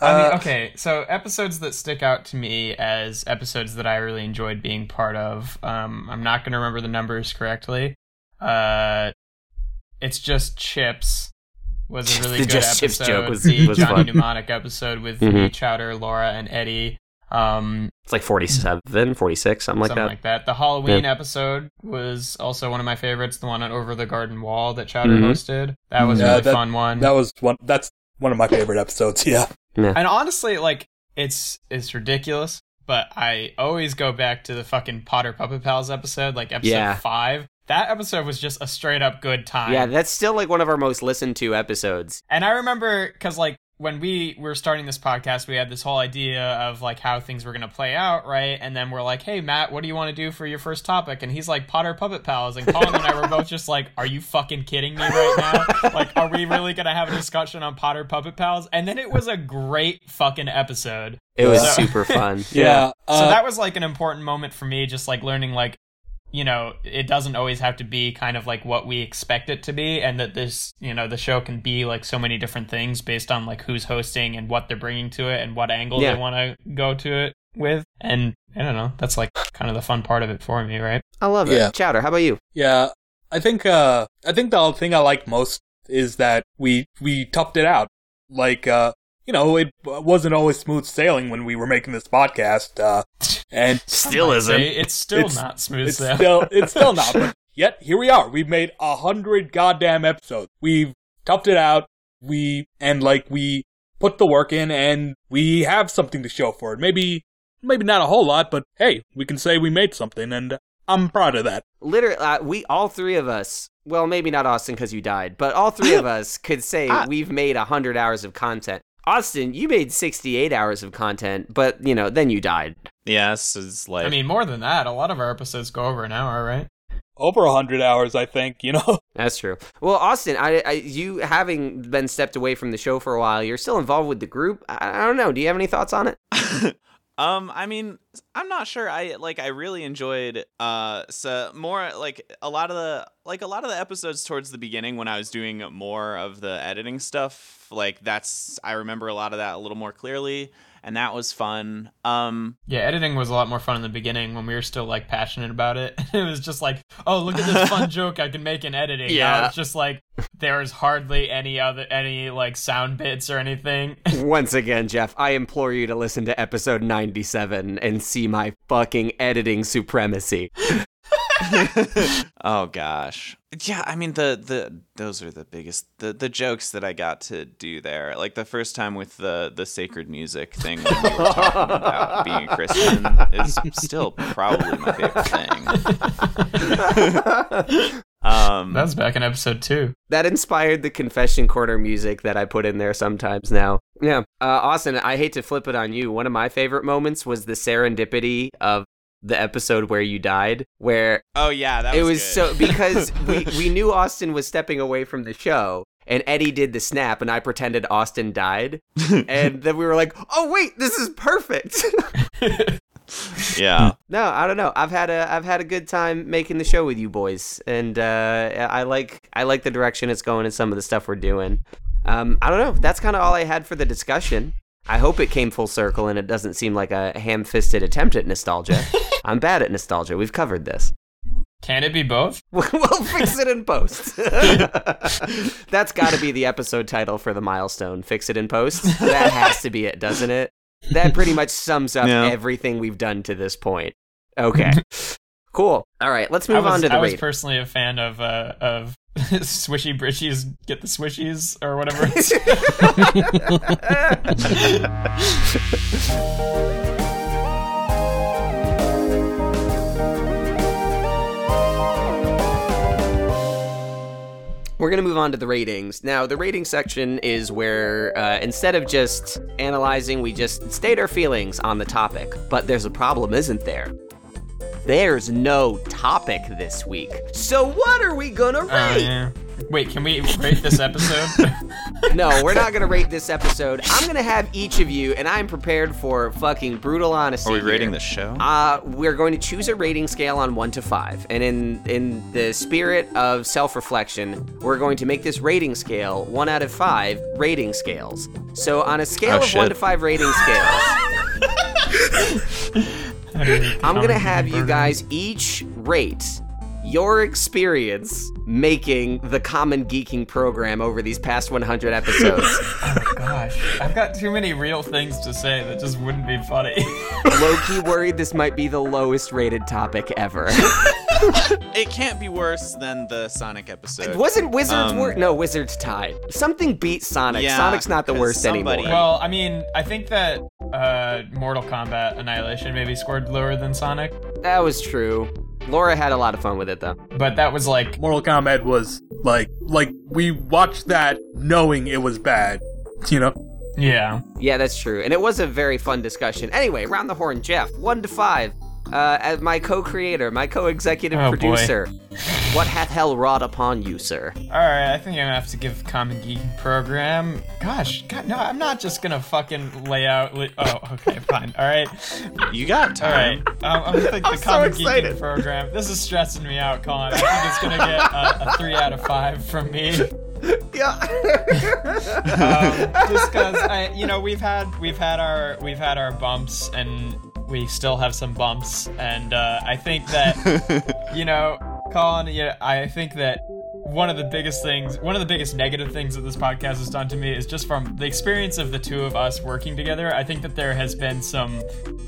C: Uh,
B: okay, so episodes that stick out to me as episodes that I really enjoyed being part of. Um, I'm not going to remember the numbers correctly. Uh, it's just Chips was a really
A: The
B: good
A: Just
B: episode.
A: Chips joke was-
B: the
A: was
B: Johnny
A: fun.
B: Mnemonic episode with
A: Mhm.
B: Chowder, Laura, and Eddie. Um,
A: it's like 47, 46, something like
B: something
A: that.
B: like that. The Halloween episode was also one of my favorites. The one on Over the Garden Wall that Chowder
A: Mhm.
B: hosted. That was a really
C: that-
B: fun one.
C: that was one. That's one of my favorite episodes. Yeah.
B: And honestly, like it's it's ridiculous, but I always go back to the fucking Potter Puppet Pals episode, like episode
A: Yeah.
B: five. That episode was just a straight up good time.
A: Yeah, that's still like one of our most listened to episodes.
B: and I remember because like when we were starting this podcast, we had this whole idea of like how things were gonna play out, right? And then we're like, "Hey, Matt, what do you want to do for your first topic?" And he's like, "Potter Puppet Pals." And Colin and I were both just like, "Are you fucking kidding me right now? Like, are we really gonna have a discussion on Potter Puppet Pals?" And then it was a great fucking episode.
A: It was
C: Yeah.
A: super fun.
C: Yeah.
B: so
C: uh,
B: that was like an important moment for me, just like learning like you know, it doesn't always have to be kind of like what we expect it to be, and that this, you know, the show can be like so many different things based on like who's hosting and what they're bringing to it and what angle
A: Yeah.
B: they want to go to it with. And I don't know, that's like kind of the fun part of it for me, right?
A: I love it.
C: Yeah.
A: Chowder, how about you?
C: Yeah, I think uh I think the thing I like most is that we we toughed it out. Like uh you know, it wasn't always smooth sailing when we were making this podcast. Uh and
A: Still
B: isn't. say It's still
C: It's-
B: not smooth
C: it's
B: sailing.
C: still it's still not, but yet here we are. We've made a hundred goddamn episodes. We've toughed it out. We and like we put the work in and we have something to show for it. Maybe maybe not a whole lot, but hey, we can say we made something and I'm proud of that.
A: Literally, uh, we all three of us. Well, maybe not Austin because you died, but all three of us could say
D: Ah.
A: we've made a hundred hours of content. Austin, you made sixty-eight hours of content, but you know, then you died.
D: Yes, it's like
B: I mean, more than that, a lot of our episodes go over an hour, right?
C: Over a hundred hours, I think, you know.
A: That's true. Well, Austin, I, I, you having been stepped away from the show for a while, you're still involved with the group. I, I don't know. Do you have any thoughts on it?
D: um i mean i'm not sure. I like i really enjoyed uh so more like a lot of the like a lot of the episodes towards the beginning when i was doing more of the editing stuff like that's i remember a lot of that a little more clearly and that was fun um
B: Yeah, editing was a lot more fun in the beginning when we were still like passionate about it. it was just like, oh, look at this fun joke I can make in editing. Now
A: Yeah.
B: it's just like there's hardly any other any like sound bits or anything.
A: Once again, Jeff, I implore you to listen to episode 97 and see my fucking editing supremacy.
D: oh gosh yeah i mean the the those are the biggest the the jokes that i got to do there like the first time with the the sacred music thing when we were talking about being a christian is still probably my favorite thing um
B: That was back in episode two.
A: That inspired the confession corner music that I put in there sometimes now. Yeah. Uh, Austin, I hate to flip it on you. One of my favorite moments was the serendipity of the episode where you died, where
D: oh yeah that
A: it
D: was,
A: was
D: good.
A: so because we, we knew Austin was stepping away from the show. And Eddie did the snap, and I pretended Austin died. and then we were like, "Oh wait, this is perfect."
D: yeah
A: no, I don't know. I've had a I've had a good time making the show with you boys, and uh, I like I like the direction it's going and some of the stuff we're doing. Um, I don't know. That's kind of all I had for the discussion. I hope it came full circle and it doesn't seem like a ham-fisted attempt at nostalgia. I'm bad at nostalgia. We've covered this.
B: Can it be both?
A: we'll fix it in post. That's got to be the episode title for the milestone. Fix it in post. That has to be it, doesn't it? That pretty much sums up
D: Yeah.
A: everything we've done to this point. Okay. Cool. All right, let's move
B: was,
A: on to the
B: I was
A: rating.
B: personally a fan of uh, of swishy britchies, get the swishies or whatever. It's
A: We're going to move on to the ratings. Now, the rating section is where uh, instead of just analyzing, we just state our feelings on the topic. But there's a problem, isn't there? There's no topic this week. So, what are we going to rate?
B: Oh, yeah. Wait, can we rate this episode?
A: No, we're not going to rate this episode. I'm going to have each of you, and I'm prepared for fucking brutal honesty.
D: are we
A: here.
D: rating the show
A: Uh, we're going to choose a rating scale on one to five, and in in the spirit of self-reflection, we're going to make this rating scale one out of five rating scales. So on a scale
D: Oh,
A: of one to five rating scales, I'm gonna have you guys each rate your experience making the Common Geeking program over these past 100 episodes.
B: oh my gosh, I've got too many real things to say that just wouldn't be funny.
A: Low-key worried this might be the lowest rated topic ever.
D: it can't be worse than the sonic episode It
A: Wasn't Wizards
D: Um,
A: wor- No, Wizards tied. Something beat Sonic.
D: Yeah,
A: Sonic's not the worst
D: somebody-
A: anymore.
B: well, I mean, I think that uh, Mortal Kombat Annihilation maybe scored lower than Sonic,
A: that was true. Laura had a lot of fun with it though.
B: but that was like
C: Mortal Kombat was like like we watched that knowing it was bad. You know?
B: yeah.
A: Yeah, that's true. And it was a very fun discussion. Anyway, round the horn, Jeff. One to five. Uh, as my co-creator, my co-executive
B: Oh,
A: producer. What hath hell wrought upon you, sir?
B: All right, I think I'm gonna have to give Common Geek program. Gosh, God, no, I'm not just gonna fucking lay out. Li- oh, okay, fine. All right,
D: You got
B: all right.
D: time.
B: Um, I'm gonna think
A: I'm
B: the
A: so
B: Common
A: excited.
B: Geek program. This is stressing me out, Colin. I think it's gonna get a, a three out of five from me.
A: Yeah.
B: um, just because I, you know, we've had we've had our we've had our bumps, and we still have some bumps, and uh, I think that you know, Colin, yeah, I think that one of the biggest things, one of the biggest negative things that this podcast has done to me is just from the experience of the two of us working together. I think that there has been some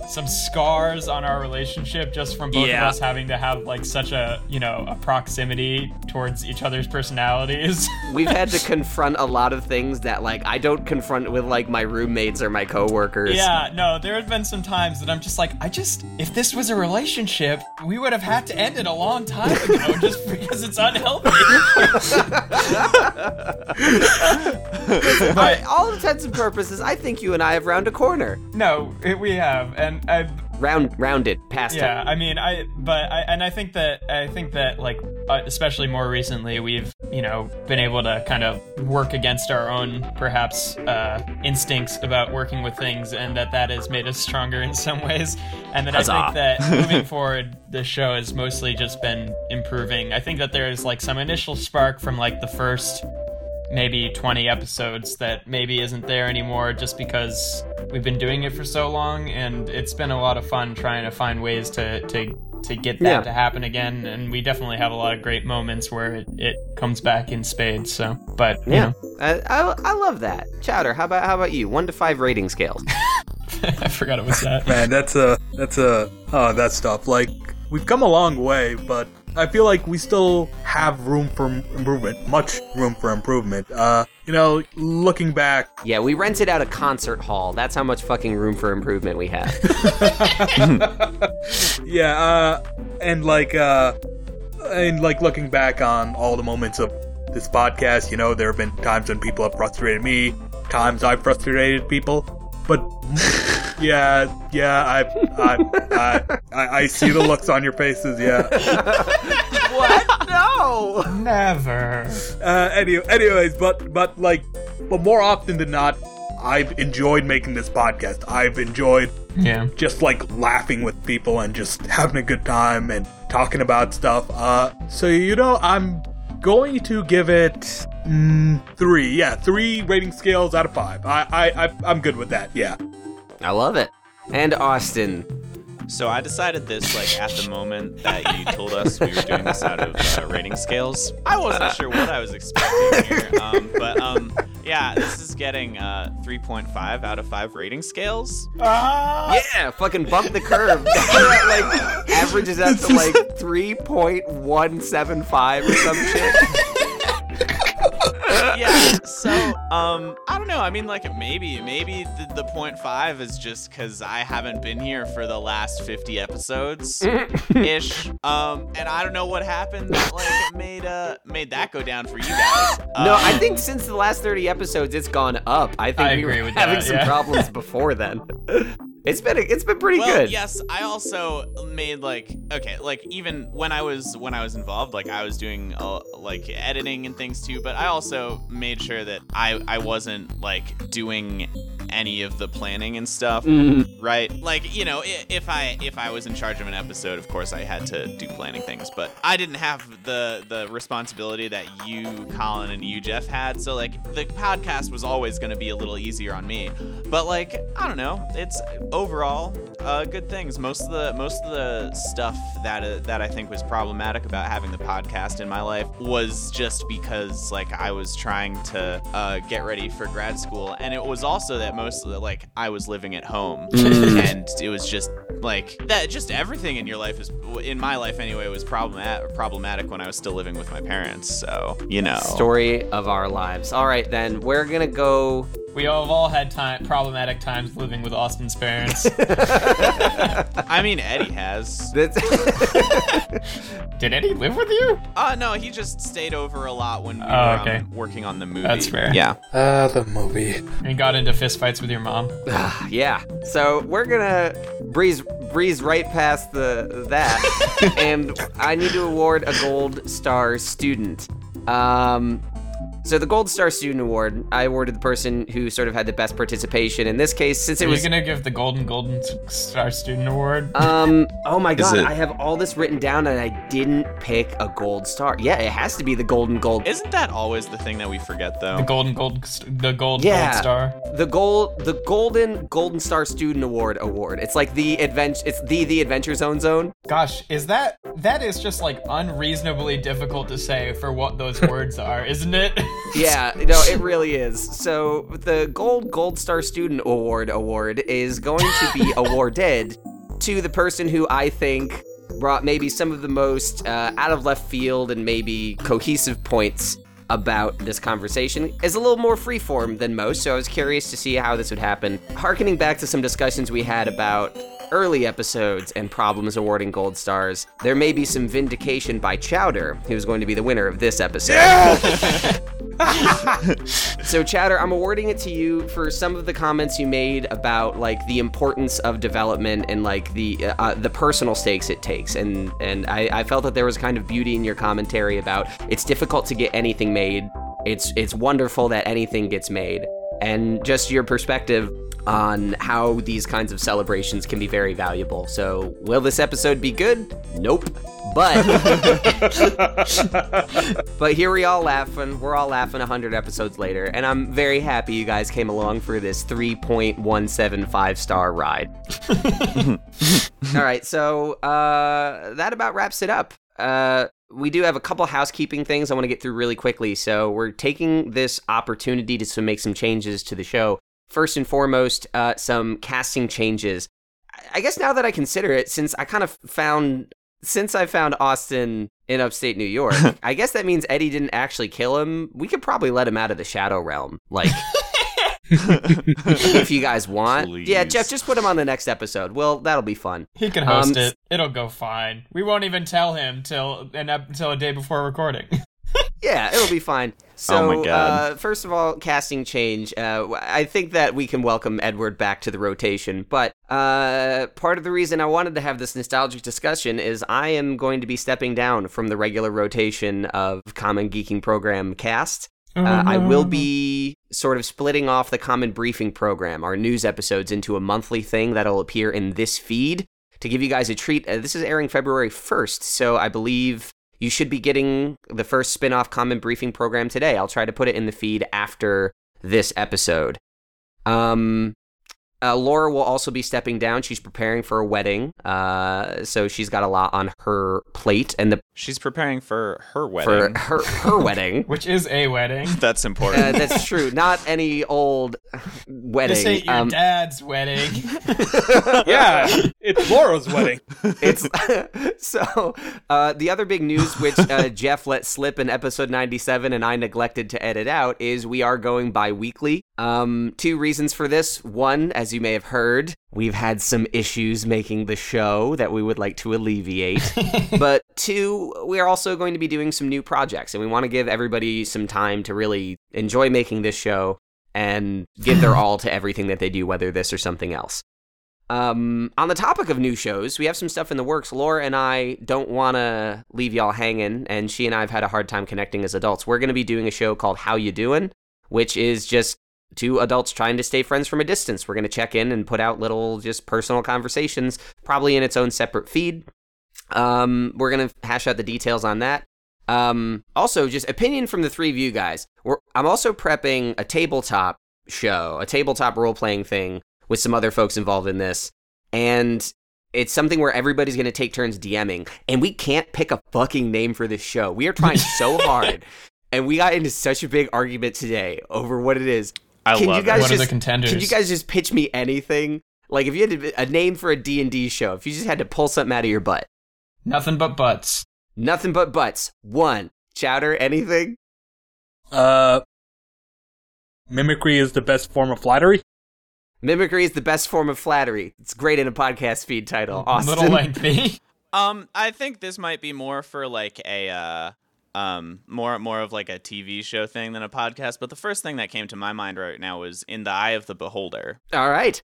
B: some scars on our relationship just from both
A: Yeah.
B: of us having to have like such a you know a proximity towards each other's personalities.
A: We've had to confront a lot of things that like I don't confront with like my roommates or my coworkers.
B: Yeah, no, there have been some times that I'm just like, I just, if this was a relationship, we would have had to end it a long time ago just because it's unhealthy.
A: By all intents and purposes, I think you and I have round a corner.
B: no, it, we have, and I've
A: Round rounded past
B: yeah, I mean, I, but I, and I think that, I think that, like, uh, especially more recently, we've, you know, been able to kind of work against our own, perhaps, uh, instincts about working with things, and that that has made us stronger in some ways, and then I think that moving forward, the show has mostly just been improving. I think that there's like some initial spark from like the first maybe 20 episodes that maybe isn't there anymore just because we've been doing it for so long and it's been a lot of fun trying to find ways to to to get that
A: Yeah.
B: to happen again and we definitely have a lot of great moments where it, it comes back in spades so but you
A: Yeah,
B: know
A: I, I, I love that. Chowder, how about how about you? One to five rating scales.
B: i forgot it was that
C: Man, that's a that's a oh that stuff. Like we've come a long way, but I feel like we still have room for improvement, much room for improvement. Uh, you know, looking back,
A: Yeah, we rented out a concert hall. That's how much fucking room for improvement we have.
C: yeah, uh, and like uh, and like looking back on all the moments of this podcast, you know, there have been times when people have frustrated me, times I've frustrated people, but yeah, yeah, I, I, I, I, I see the looks on your faces, yeah.
A: what? No.
B: never
C: uh, any, anyways, but but like, but more often than not, I've enjoyed making this podcast. I've enjoyed
B: yeah
C: just like laughing with people and just having a good time and talking about stuff. Uh, so you know, I'm going to give it mm, three. Yeah, three rating scales out of five. I, I, I I'm good with that. Yeah.
A: I love it. And Austin.
D: So I decided this like at the moment that you told us we were doing this out of uh, rating scales. I wasn't sure what I was expecting here, um, but um, yeah, this is getting uh, 3.5 out of five rating scales.
B: Ah!
A: Yeah, fucking bump the curve. that, like averages out to like 3.175 or some shit.
D: yeah. So, um, I don't know. I mean, like maybe, maybe the, the point five is just because I haven't been here for the last fifty episodes ish. Um, and I don't know what happened that like made uh made that go down for you guys.
A: No, I
D: Um,
A: think since the last 30 episodes, it's gone up. I think
B: I
A: we were having
B: that,
A: some
B: yeah.
A: problems before then. It's been it's been pretty
D: well,
A: good.
D: yes, I also made like okay, like even when I was when I was involved, like I was doing uh, like editing and things too, but I also made sure that I I wasn't like doing any of the planning and stuff,
A: Mhm.
D: right? Like you know, if I if I was in charge of an episode, of course I had to do planning things, but I didn't have the the responsibility that you, Colin, and you, Jeff, had. So like the podcast was always going to be a little easier on me. But like I don't know, it's overall uh, good things. Most of the most of the stuff that uh, that I think was problematic about having the podcast in my life was just because like I was trying to uh, get ready for grad school, and it was also that most of the like I was living at home, and it was just like that. Just everything in your life is in my life anyway was problematic problematic when I was still living with my parents. So you know,
A: Story of our lives. All right, then we're gonna go.
B: We all have all had time problematic times living with austin's parents
D: I mean Eddie has.
B: Did eddie live with you
D: Uh no, he just stayed over a lot when we
B: Oh,
D: were
B: okay.
D: um, working on the movie.
B: That's fair.
D: Yeah.
C: Ah, the movie.
B: and got into fistfights with your mom
A: yeah. So we're gonna breeze breeze right past the that, and I need to award a gold star student. Um, so the Gold Star Student Award, I awarded the person who sort of had the best participation. In this case, since it
B: Are
A: was
B: you gonna give the Golden Golden Star Student Award?
A: um, oh my god,
D: it-
A: I have all this written down and I didn't pick a gold star. Yeah, it has to be the golden gold.
D: Isn't that always the thing that we forget though?
B: the Golden Gold, the Gold
A: Yeah.
B: Gold Star.
A: the gold the golden golden star student award award. It's like the adventure it's the the adventure zone zone.
B: Gosh, is that that is just like unreasonably difficult to say for what those words are, isn't it?
A: Yeah, no, it really is. So the gold gold star student award award is going to be awarded to the person who I think brought maybe some of the most uh, out of left field and maybe cohesive points about this conversation is a little more freeform than most, so I was curious to see how this would happen. Harkening back to some discussions we had about early episodes and problems awarding gold stars, there may be some vindication by Chowder, who's going to be the winner of this episode. So Chowder, I'm awarding it to you for some of the comments you made about like the importance of development and like the uh, the personal stakes it takes, and and I, I felt that there was kind of beauty in your commentary about it's difficult to get anything made. It's it's wonderful that anything gets made, and just your perspective on how these kinds of celebrations can be very valuable. So, will this episode be good? Nope. But but here we all laughing. We're all laughing 100 episodes later, and I'm very happy you guys came along for this 3.175 star ride. all right, so uh, that about wraps it up. Uh, we do have a couple housekeeping things I want to get through really quickly. So we're taking this opportunity to make some changes to the show. First and foremost, uh, some casting changes. I- I guess now that I consider it, since I kind of found since I found Austin in upstate New York, I guess that means Eddie didn't actually kill him. We could probably let him out of the Shadow Realm. Like, if you guys want. Yeah, Jeff, just put him on the next episode. Well, that'll be fun.
B: He can host
A: Um,
B: it. It'll go fine. We won't even tell him till an ep- until a day before recording.
A: Yeah, it'll be fine. So,
D: Oh my God.
A: Uh, first of all, casting change. Uh, I think that we can welcome Edward back to the rotation. But uh, part of the reason I wanted to have this nostalgic discussion is I am going to be stepping down from the regular rotation of Common Geeking Program cast. Uh, I will be sort of splitting off the Common Briefing program, our news episodes, into a monthly thing that'll appear in this feed to give you guys a treat. Uh, this is airing February 1st, so I believe you should be getting the first spin off Common Briefing program today. I'll try to put it in the feed after this episode. Um, uh, Laura will also be stepping down. She's preparing for a wedding, uh, so she's got a lot on her plate, and the
D: She's preparing for her
A: for
D: wedding.
A: her her wedding.
B: Which is a wedding.
D: That's important.
A: Uh, that's true. Not any old wedding.
B: This ain't your
A: Um,
B: dad's wedding.
C: yeah, it's Laura's wedding.
A: it's so uh, the other big news which uh, jeff let slip in episode 97 and i neglected to edit out is we are going bi-weekly um, two reasons for this one as you may have heard we've had some issues making the show that we would like to alleviate but two we are also going to be doing some new projects and we want to give everybody some time to really enjoy making this show and give their all to everything that they do whether this or something else um, on the topic of new shows, we have some stuff in the works. Laura and I don't want to leave y'all hanging, and she and I have had a hard time connecting as adults. We're going to be doing a show called How You Doing, which is just two adults trying to stay friends from a distance. We're going to check in and put out little just personal conversations, probably in its own separate feed. Um, we're going to hash out the details on that. Um, also, just opinion from the three of you guys. We're, I'm also prepping a tabletop show, a tabletop role playing thing with some other folks involved in this. And it's something where everybody's going to take turns DMing. And we can't pick a fucking name for this show. We are trying so hard. And we got into such a big argument today over what it is.
D: I
A: Can
D: love
A: you guys
B: What are
A: just,
B: the contenders?
A: Can you guys just pitch me anything? Like if you had a- a name for a D&D show, if you just had to pull something out of your butt.
B: Nothing but butts.
A: Nothing but butts. One. Chowder, anything?
C: Uh, mimicry is the best form of flattery.
A: Mimicry is the best form of flattery. It's great in a podcast feed title. Austin.
B: Little lengthy.
D: Um, I think this might be more for like a uh, um, more more of like a TV show thing than a podcast. But the first thing that came to my mind right now was "In the Eye of the Beholder."
A: All right.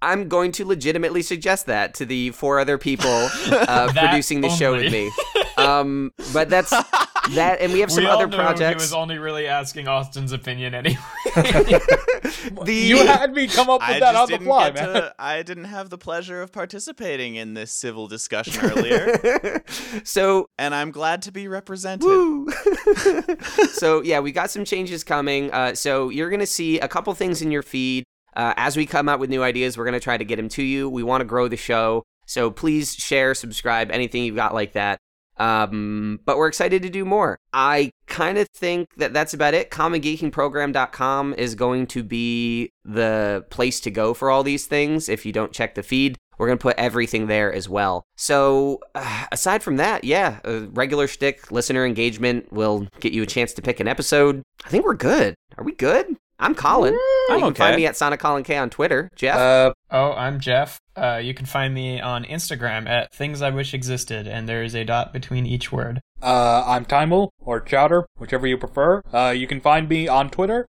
A: I'm going to legitimately suggest that to the four other people uh, producing the show with me. Um, but that's that, and we have some
B: we all
A: other
B: projects. He was only really asking Austin's opinion anyway.
A: the
C: You had me come up with
D: I
C: that on the
D: didn't
C: fly, man.
D: to. I didn't have the pleasure of participating in this civil discussion earlier,
A: so
D: and I'm glad to be represented.
A: Woo! so yeah, we got some changes coming. Uh, so you're gonna see a couple things in your feed uh, as we come out with new ideas. We're gonna try to get them to you. We want to grow the show, so please share, subscribe, anything you've got like that. Um, but we're excited to do more. I kind of think that that's about it. CommonGeekingProgram.com is going to be the place to go for all these things. If you don't check the feed, we're going to put everything there as well. So, uh, aside from that, yeah, uh, regular shtick, listener engagement will get you a chance to pick an episode. I think we're good. Are we good? I'm Colin.
D: I'm
A: you can find me at Sonic Colin K on Twitter. Jeff.
C: Uh,
B: oh, I'm Jeff. Uh, you can find me on Instagram at things I wish existed, and there is a dot between each word.
C: uh, I'm Timul, or Chowder, whichever you prefer. Uh, you can find me on Twitter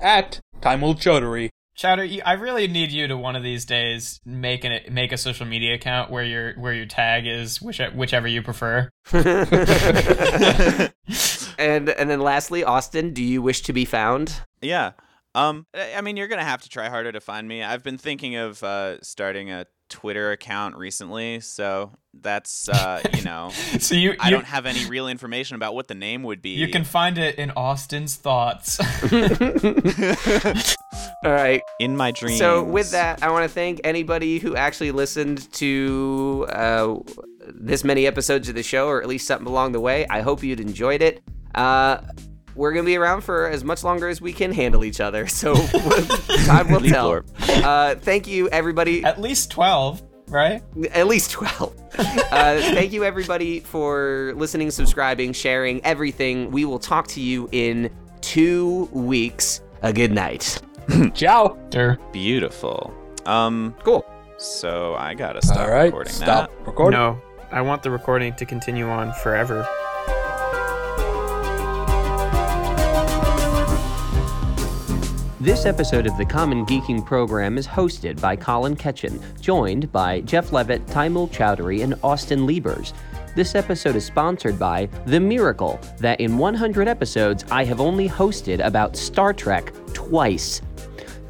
C: at Timul Chowdhury.
B: Chowder, I really need you to one of these days make an make a social media account where your where your tag is which, whichever you prefer.
A: and and then lastly, Austin, do you wish to be found?
D: Yeah. Um. I mean, you're gonna have to try harder to find me. I've been thinking of uh, starting a Twitter account recently, so that's uh, you know,
B: So you
D: I
B: you,
D: don't have any real information about what the name would be.
B: you can find it in Austin's thoughts.
A: All right.
D: in my dreams.
A: So with that, I want to thank anybody who actually listened to uh, this many episodes of the show, or at least something along the way. I hope you'd enjoyed it. Uh, we're gonna be around for as much longer as we can handle each other, so time will tell.
D: warp.
A: Uh, thank you, everybody.
B: At least twelve, right?
A: At least 12. Uh, thank you, everybody, for listening, subscribing, sharing everything. We will talk to you in two weeks. A good night.
C: Ciao.
B: Der.
D: beautiful. Um.
A: Cool.
D: So I gotta stop
C: All right,
D: recording
C: stop
D: that.
C: recording.
B: No, I want the recording to continue on forever.
A: This episode of the Common Geeking program is hosted by Colin Ketchen, joined by Jeff Levitt, Timul Chowdhury, and Austin Liebers. This episode is sponsored by The Miracle that in 100 episodes I have only hosted about Star Trek twice.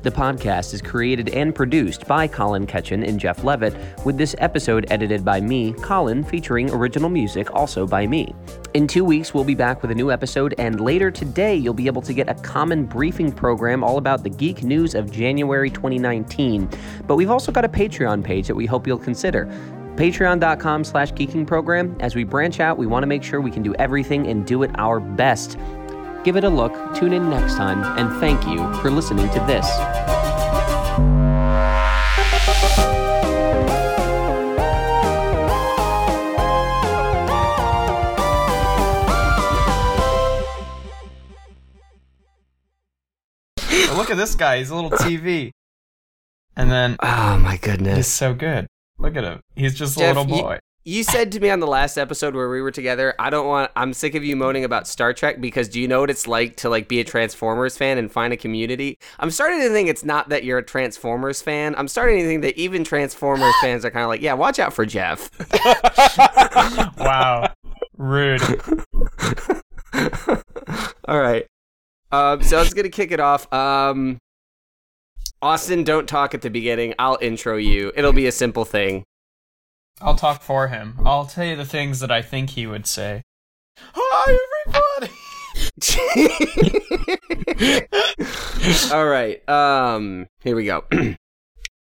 A: The podcast is created and produced by Colin Ketchen and Jeff Levitt, with this episode edited by me, Colin, featuring original music also by me. In two weeks, we'll be back with a new episode, and later today, you'll be able to get a common briefing program all about the geek news of January 2019. But we've also got a Patreon page that we hope you'll consider. Patreon.com slash geeking program. As we branch out, we want to make sure we can do everything and do it our best. Give it a look, tune in next time, and thank you for listening to this.
B: Look at this guy. He's a little TV. And then
A: Oh my goodness, he's
B: so good. Look at him. He's just a
A: Jeff,
B: little
A: you-
B: boy.
A: You said to me on the last episode where we were together, I don't want I'm sick of you moaning about Star Trek because do you know what it's like to like be a Transformers fan and find a community? I'm starting to think it's not that you're a Transformers fan. I'm starting to think that even Transformers fans are kind of like, yeah, watch out for Jeff.
B: Wow. Rude.
A: All right. Um, so I was gonna kick it off. Um, Austin, don't talk at the beginning. I'll intro you. It'll be a simple thing.
B: I'll talk for him. I'll tell you the things that I think he would say. Hi, everybody.
A: All right. Um, here we go.